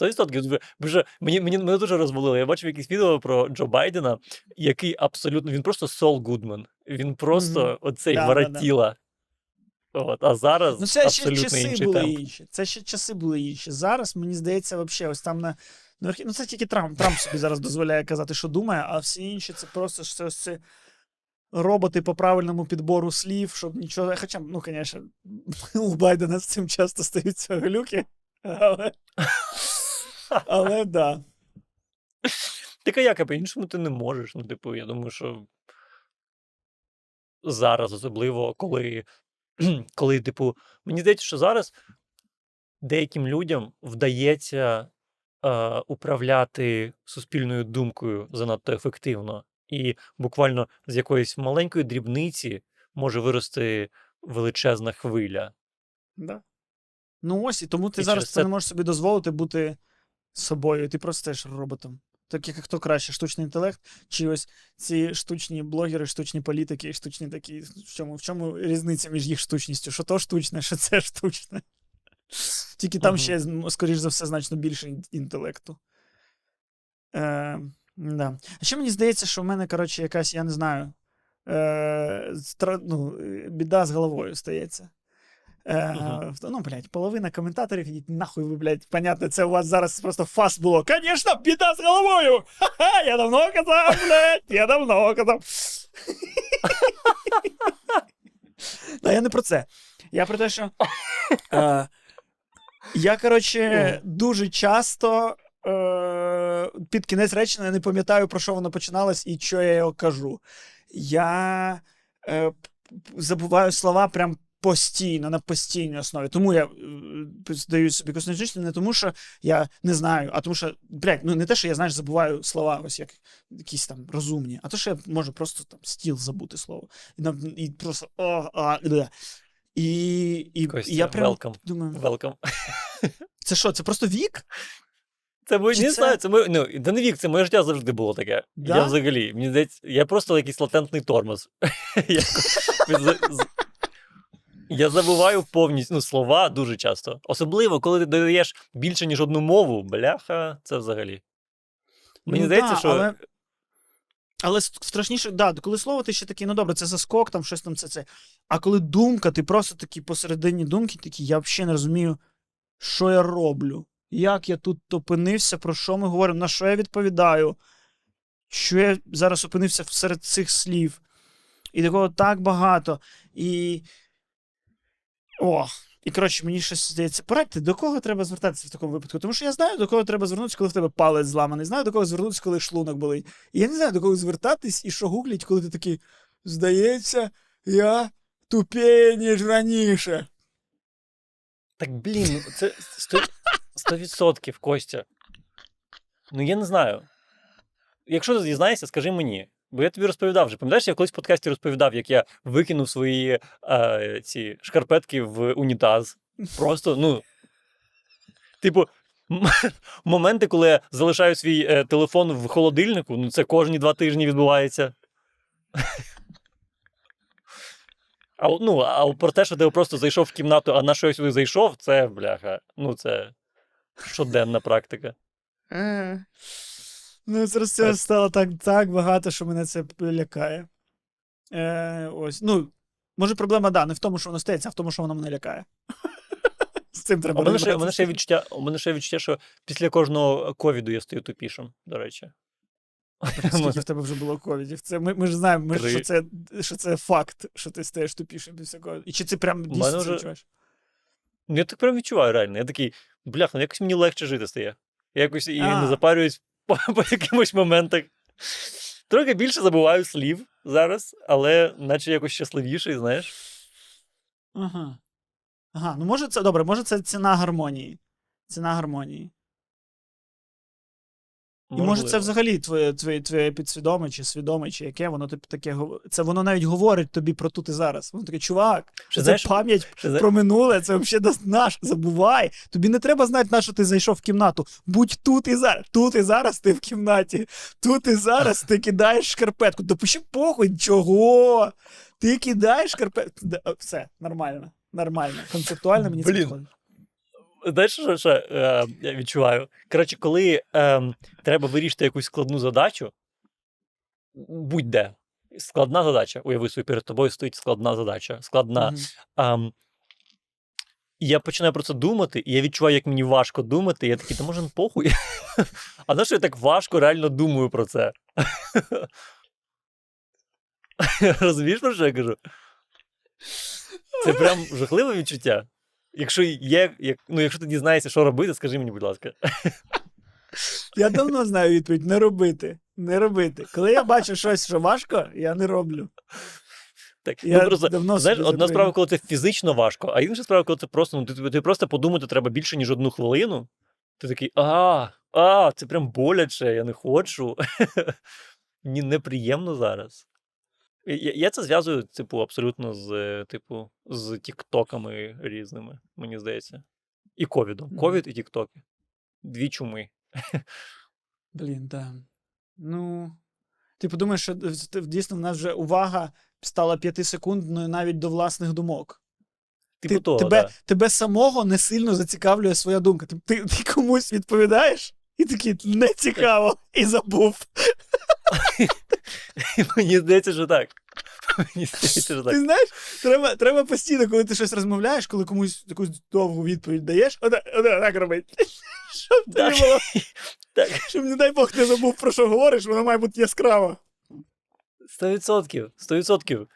100%. Ви- ви Мені, мені, мене дуже розвалило. Я бачив якесь відео про Джо Байдена, який абсолютно. Він просто Сол Гудман. Він просто Мгм. оцей Да, да, воротіла. От, а зараз Ну, це ще абсолютно часи інший були темп. інші. Це ще часи були інші. Зараз, мені здається, взагалі, ось там на. на Ну, це тільки Трамп. Трамп собі зараз дозволяє казати, що думає, а всі інші це просто ж це ось це роботи по правильному підбору слів, щоб нічого. Хоча, ну, звісно, у Байдена з цим часто стаються глюки. Але, але да. Так а як, а по-іншому ти не можеш. Ну, типу, я думаю, що зараз, особливо, коли, коли, типу, мені здається, що зараз деяким людям вдається е, управляти суспільною думкою занадто ефективно. І буквально з якоїсь маленької дрібниці може вирости величезна хвиля. да. Ну ось, і тому ти І зараз це не можеш собі дозволити бути собою. Ти просто стаєш роботом. Так як хто краще, штучний інтелект, чи ось ці штучні блогери, штучні політики, штучні такі. В чому, в чому різниця між їх штучністю? Що то штучне, що це штучне. Тільки там ще, скоріш за все, значно більше інтелекту. Е, да. А ще мені здається, що в мене, коротше, якась, я не знаю, е, стра... ну, е, біда з головою стається. Е, Ну, блядь, половина коментаторів, ідіть нахуй ви, блядь, понятно, це у вас зараз просто фас було. Конечно, біда з головою! Ха-ха, я давно казав, блядь, я давно казав. Да, я не про це. Я про те, що. Е, я, коротше, дуже часто е, під кінець речення не пам'ятаю, про що воно починалось і що я його кажу. Я е, забуваю слова прям постійно, на постійній основі. Тому я е, здаю собі косметично, не тому, що я не знаю, а тому, що, блядь, ну не те, що я знаєш, забуваю слова, ось як якісь там розумні, а то, що я можу просто там стіл забути слово. І, і просто. О, а, да. І, і, Костя, і я прям welcome. думаю, Welcome. це що, це просто вік? Це моє, не це- знаю, це моє, ну, да не вік, це моє життя завжди було таке. Да? Я взагалі, мені здається, я просто якийсь латентний тормоз. Я, забуваю повністю ну, слова дуже часто. Особливо, коли ти додаєш більше, ніж одну мову, бляха, це взагалі. Мені Ну здається, да, що Але, але страшніше, да, коли слово ти ще такий, ну добре, це заскок, там щось там це це. А коли думка, ти просто такий посередині думки, такий, я взагалі не розумію, що я роблю. Як я тут опинився, про що ми говоримо, на що я відповідаю, що я зараз опинився серед цих слів. І такого так багато. І. О, і коротше, мені щось здається, порадьте, до кого треба звертатися в такому випадку? Тому що я знаю, до кого треба звернутися, коли в тебе палець зламаний, знаю, до кого звернутися, коли шлунок болить. І я не знаю, до кого звертатись і що гуглять, коли ти такий, здається, я тупее, ніж раніше. Так, блін, ну, це сто- 100% Костя. Ну, я не знаю. Якщо ти дізнаєшся, скажи мені. Бо я тобі розповідав вже. Пам'ятаєш, я колись в подкасті розповідав, як я викинув свої е, ці шкарпетки в унітаз. Просто, ну. Типу, моменти, коли я залишаю свій е, телефон в холодильнику, ну це кожні два тижні відбувається. А, ну, а про те, що ти просто зайшов в кімнату, а на щось сюди зайшов, це бляха. Ну, це щоденна практика. Ну, зараз Ес. стало так, так багато, що мене це лякає. Е, ось. Ну, може, проблема, да, не в тому, що воно стається, а в тому, що воно мене лякає. З цим треба у мене ще, у мене ще відчуття, у мене ще відчуття, що після кожного ковіду я стаю тупішим, до речі. Скільки в тебе вже було ковідів? Це ми, ми ж знаємо, ми що, це, що це факт, що ти стаєш тупішим після ковіду. І чи ти прям дійсно це вже- відчуваєш? Ну, я так прям відчуваю реально. Я такий, бляха, ну якось мені легше жити стає. Я якось і А. не запарююсь по, по якимось моментах. Трохи більше забуваю слів зараз, але наче якось щасливіший, знаєш. Ага. Ага, ну може це добре, може це ціна гармонії. Ціна гармонії. І може це взагалі твоє, твоє, твоє підсвідоме чи свідоме, чи яке, воно тобі таке гов- Це воно навіть говорить тобі про тут і зараз. Воно таке, чувак, Що, це знаєш, пам'ять що, про минуле, це взагалі наш. Забувай. Тобі не треба знати, на що ти зайшов в кімнату. Будь тут і зараз. Тут і зараз ти в кімнаті. Тут і зараз ти кидаєш шкарпетку. Допиши похуй, чого? Ти кидаєш шкарпетку. Все, нормально. Нормально. Концептуально мені Блін. Знаєш, що, що е, я відчуваю? Коротше, коли е, треба вирішити якусь складну задачу, будь-де. Складна задача. Уяви собі, перед тобою стоїть складна задача. Складна. Ам, і я починаю про це думати, і я відчуваю, як мені важко думати. І я такий, та може похуй. А на що я так важко реально думаю про це? Розумієш, про що я кажу? Це прям жахливе відчуття. Якщо є, як, ну, якщо ти дізнаєшся, що робити, скажи мені, будь ласка. Я давно знаю відповідь: не робити. Не робити. Коли я бачу щось, що важко, я не роблю. Так, Я ну, просто, давно знаєш, одна закрию. справа, коли це фізично важко, а інша справа, коли це просто, ну, ти, ти просто подумати треба більше, ніж одну хвилину. Ти такий, а, а, це прям боляче, я не хочу. Мені неприємно зараз. Я, я це зв'язую, типу, абсолютно з, типу, з тіктоками різними, мені здається. І ковідом. Ковід і тіктоки. Дві чуми. Блін, да. Ну. Ти подумаєш, що в- дійсно в нас вже увага стала п'ятисекундною навіть до власних думок. Типу ти, того, тебе, да. тебе самого не сильно зацікавлює своя думка. Ти, ти, ти комусь відповідаєш, і такий не цікаво, і забув. Мені здається, що так. Мені здається, що так. Ти знаєш, треба, треба постійно, коли ти щось розмовляєш, коли комусь якусь довгу відповідь даєш, ота, ота, так робить. Щоб тобі Так. було, Так. щоб, не дай Бог, не забув, про що говориш, воно має бути яскраво. Сто відсотків, сто відсотків.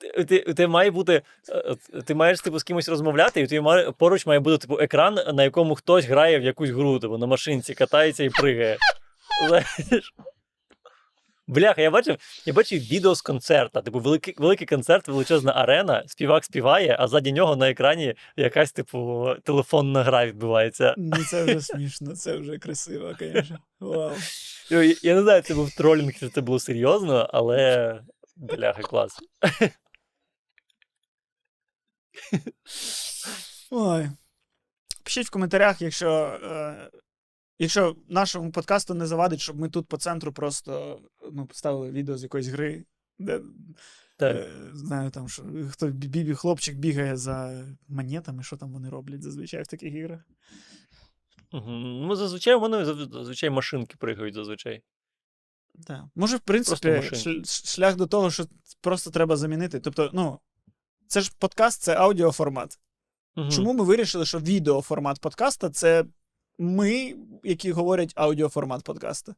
Ти, ти, ти має бути, е, е, ти маєш типу, з кимось розмовляти, і ти має, поруч має бути типу, екран, на якому хтось грає в якусь гру, типу, на машинці, катається і пригає. Знаєш? Бляха, я бачив, я бачив відео з концерта. Типу, великий, великий концерт, величезна арена, співак співає, а ззаді нього на екрані якась, типу, телефонна гра відбувається. Ну, це вже смішно, це вже красиво, звісно. Вау. Я, я не знаю, це був тролінг, чи це було серйозно, але бляха, клас. Ой. Пишіть в коментарях, якщо, е, якщо нашому подкасту не завадить, щоб ми тут по центру просто ну, поставили відео з якоїсь гри, де Так. е, знаю там, що хто бібі хлопчик бігає за монетами, що там вони роблять зазвичай в таких іграх. Ну, зазвичай вони зазвичай машинки пригають зазвичай. Так. Може, в принципі, шлях до того, що просто треба замінити. Тобто, ну, це ж подкаст, це аудіоформат. Мгм. Чому ми вирішили, що відеоформат подкаста це ми, які говорять аудіоформат подкаста?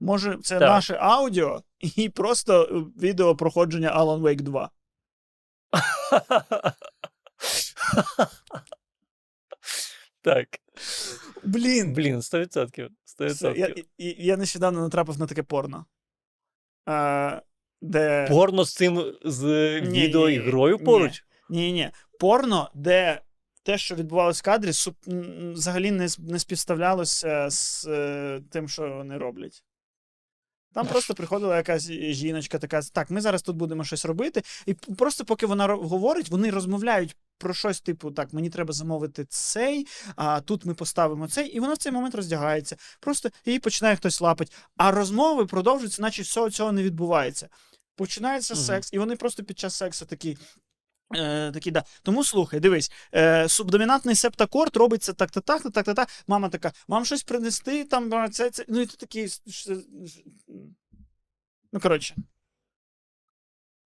Може, це Так. наше аудіо і просто е, відео проходження Alan Wake 2. так. Блін, Блін, 100%. 100%. Я, я нещодавно натрапив на таке порно. А, де... Порно з цим з Ні, відео і ні, грою ні. поруч? Ні, ні. Порно, де те, що відбувалося в кадрі, суп... взагалі не, не співставлялося з е, тим, що вони роблять. Там просто приходила якась жіночка, така: так, ми зараз тут будемо щось робити. І просто поки вона говорить, вони розмовляють про щось, типу, так, мені треба замовити цей, а тут ми поставимо цей, і вона в цей момент роздягається. Просто її починає хтось лапати. А розмови продовжуються, наче всього цього не відбувається. починається Мгм. секс, і вони просто під час сексу такі. Е, такі, да. Тому слухай, дивись, е, субдомінантний септакорд робиться так, так, так, так. Мама така, мам щось принести, там це, це. Ну і ти такий. «Ш- ш- ш- Ну, коротше.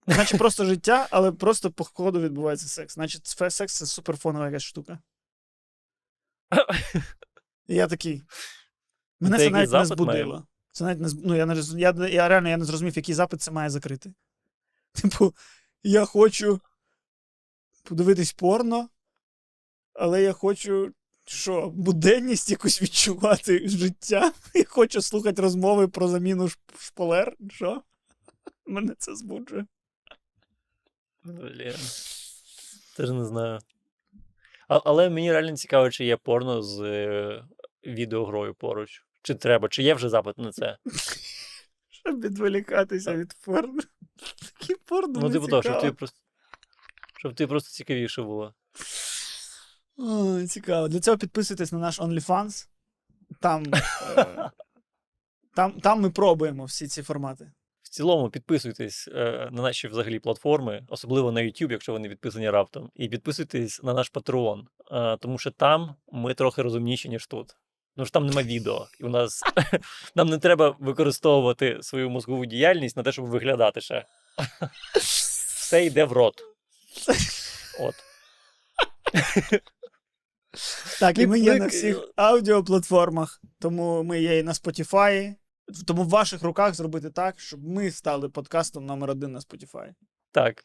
Значить, просто життя, але просто по ходу відбувається секс. Значить, секс це суперфонова якась штука. І я такий. Мене Це це навіть не має? збудило. Це навіть не ну, я, не, роз- я, я реально я не зрозумів, який запит це має закрити. Типу, я хочу подивитись порно, але я хочу. Що, буденність якусь відчувати життя? Я хочу слухати розмови про заміну шп- шпалер. Що? Мене це збуджує. Блін. Теж не знаю. А, але мені реально цікаво, чи є порно з е, відеогрою поруч. Чи треба, чи є вже запит на це? Щоб відволікатися від порно. Такі порно. Ну, не типу, так, щоб цікаво. просто. Щоб тобі просто цікавіше було. Ой, цікаво. Для цього підписуйтесь на наш OnlyFans. Там, е, там, там ми пробуємо всі ці формати. В цілому підписуйтесь е, на наші взагалі платформи, особливо на YouTube, якщо ви не підписані раптом. І підписуйтесь на наш Patreon, е, тому що там ми трохи розумніші, ніж тут. Тому що там нема відео, і у нас нам не треба використовувати свою мозкову діяльність на те, щоб виглядати ще. Все йде в рот. От. Так, і ми є на всіх аудіоплатформах, тому ми є і на Spotify. Тому в ваших руках зробити так, щоб ми стали подкастом номер один на Spotify. Так.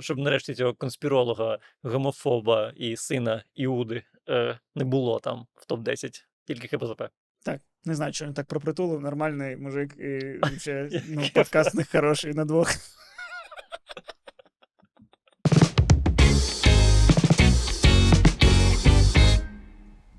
Щоб нарешті цього конспіролога, гомофоба і сина Іуди е, не було там в топ-10, тільки ХПЗП. Так, не знаю, що він так пропритулив, нормальний мужик і ще, ну, подкаст не хороший на двох.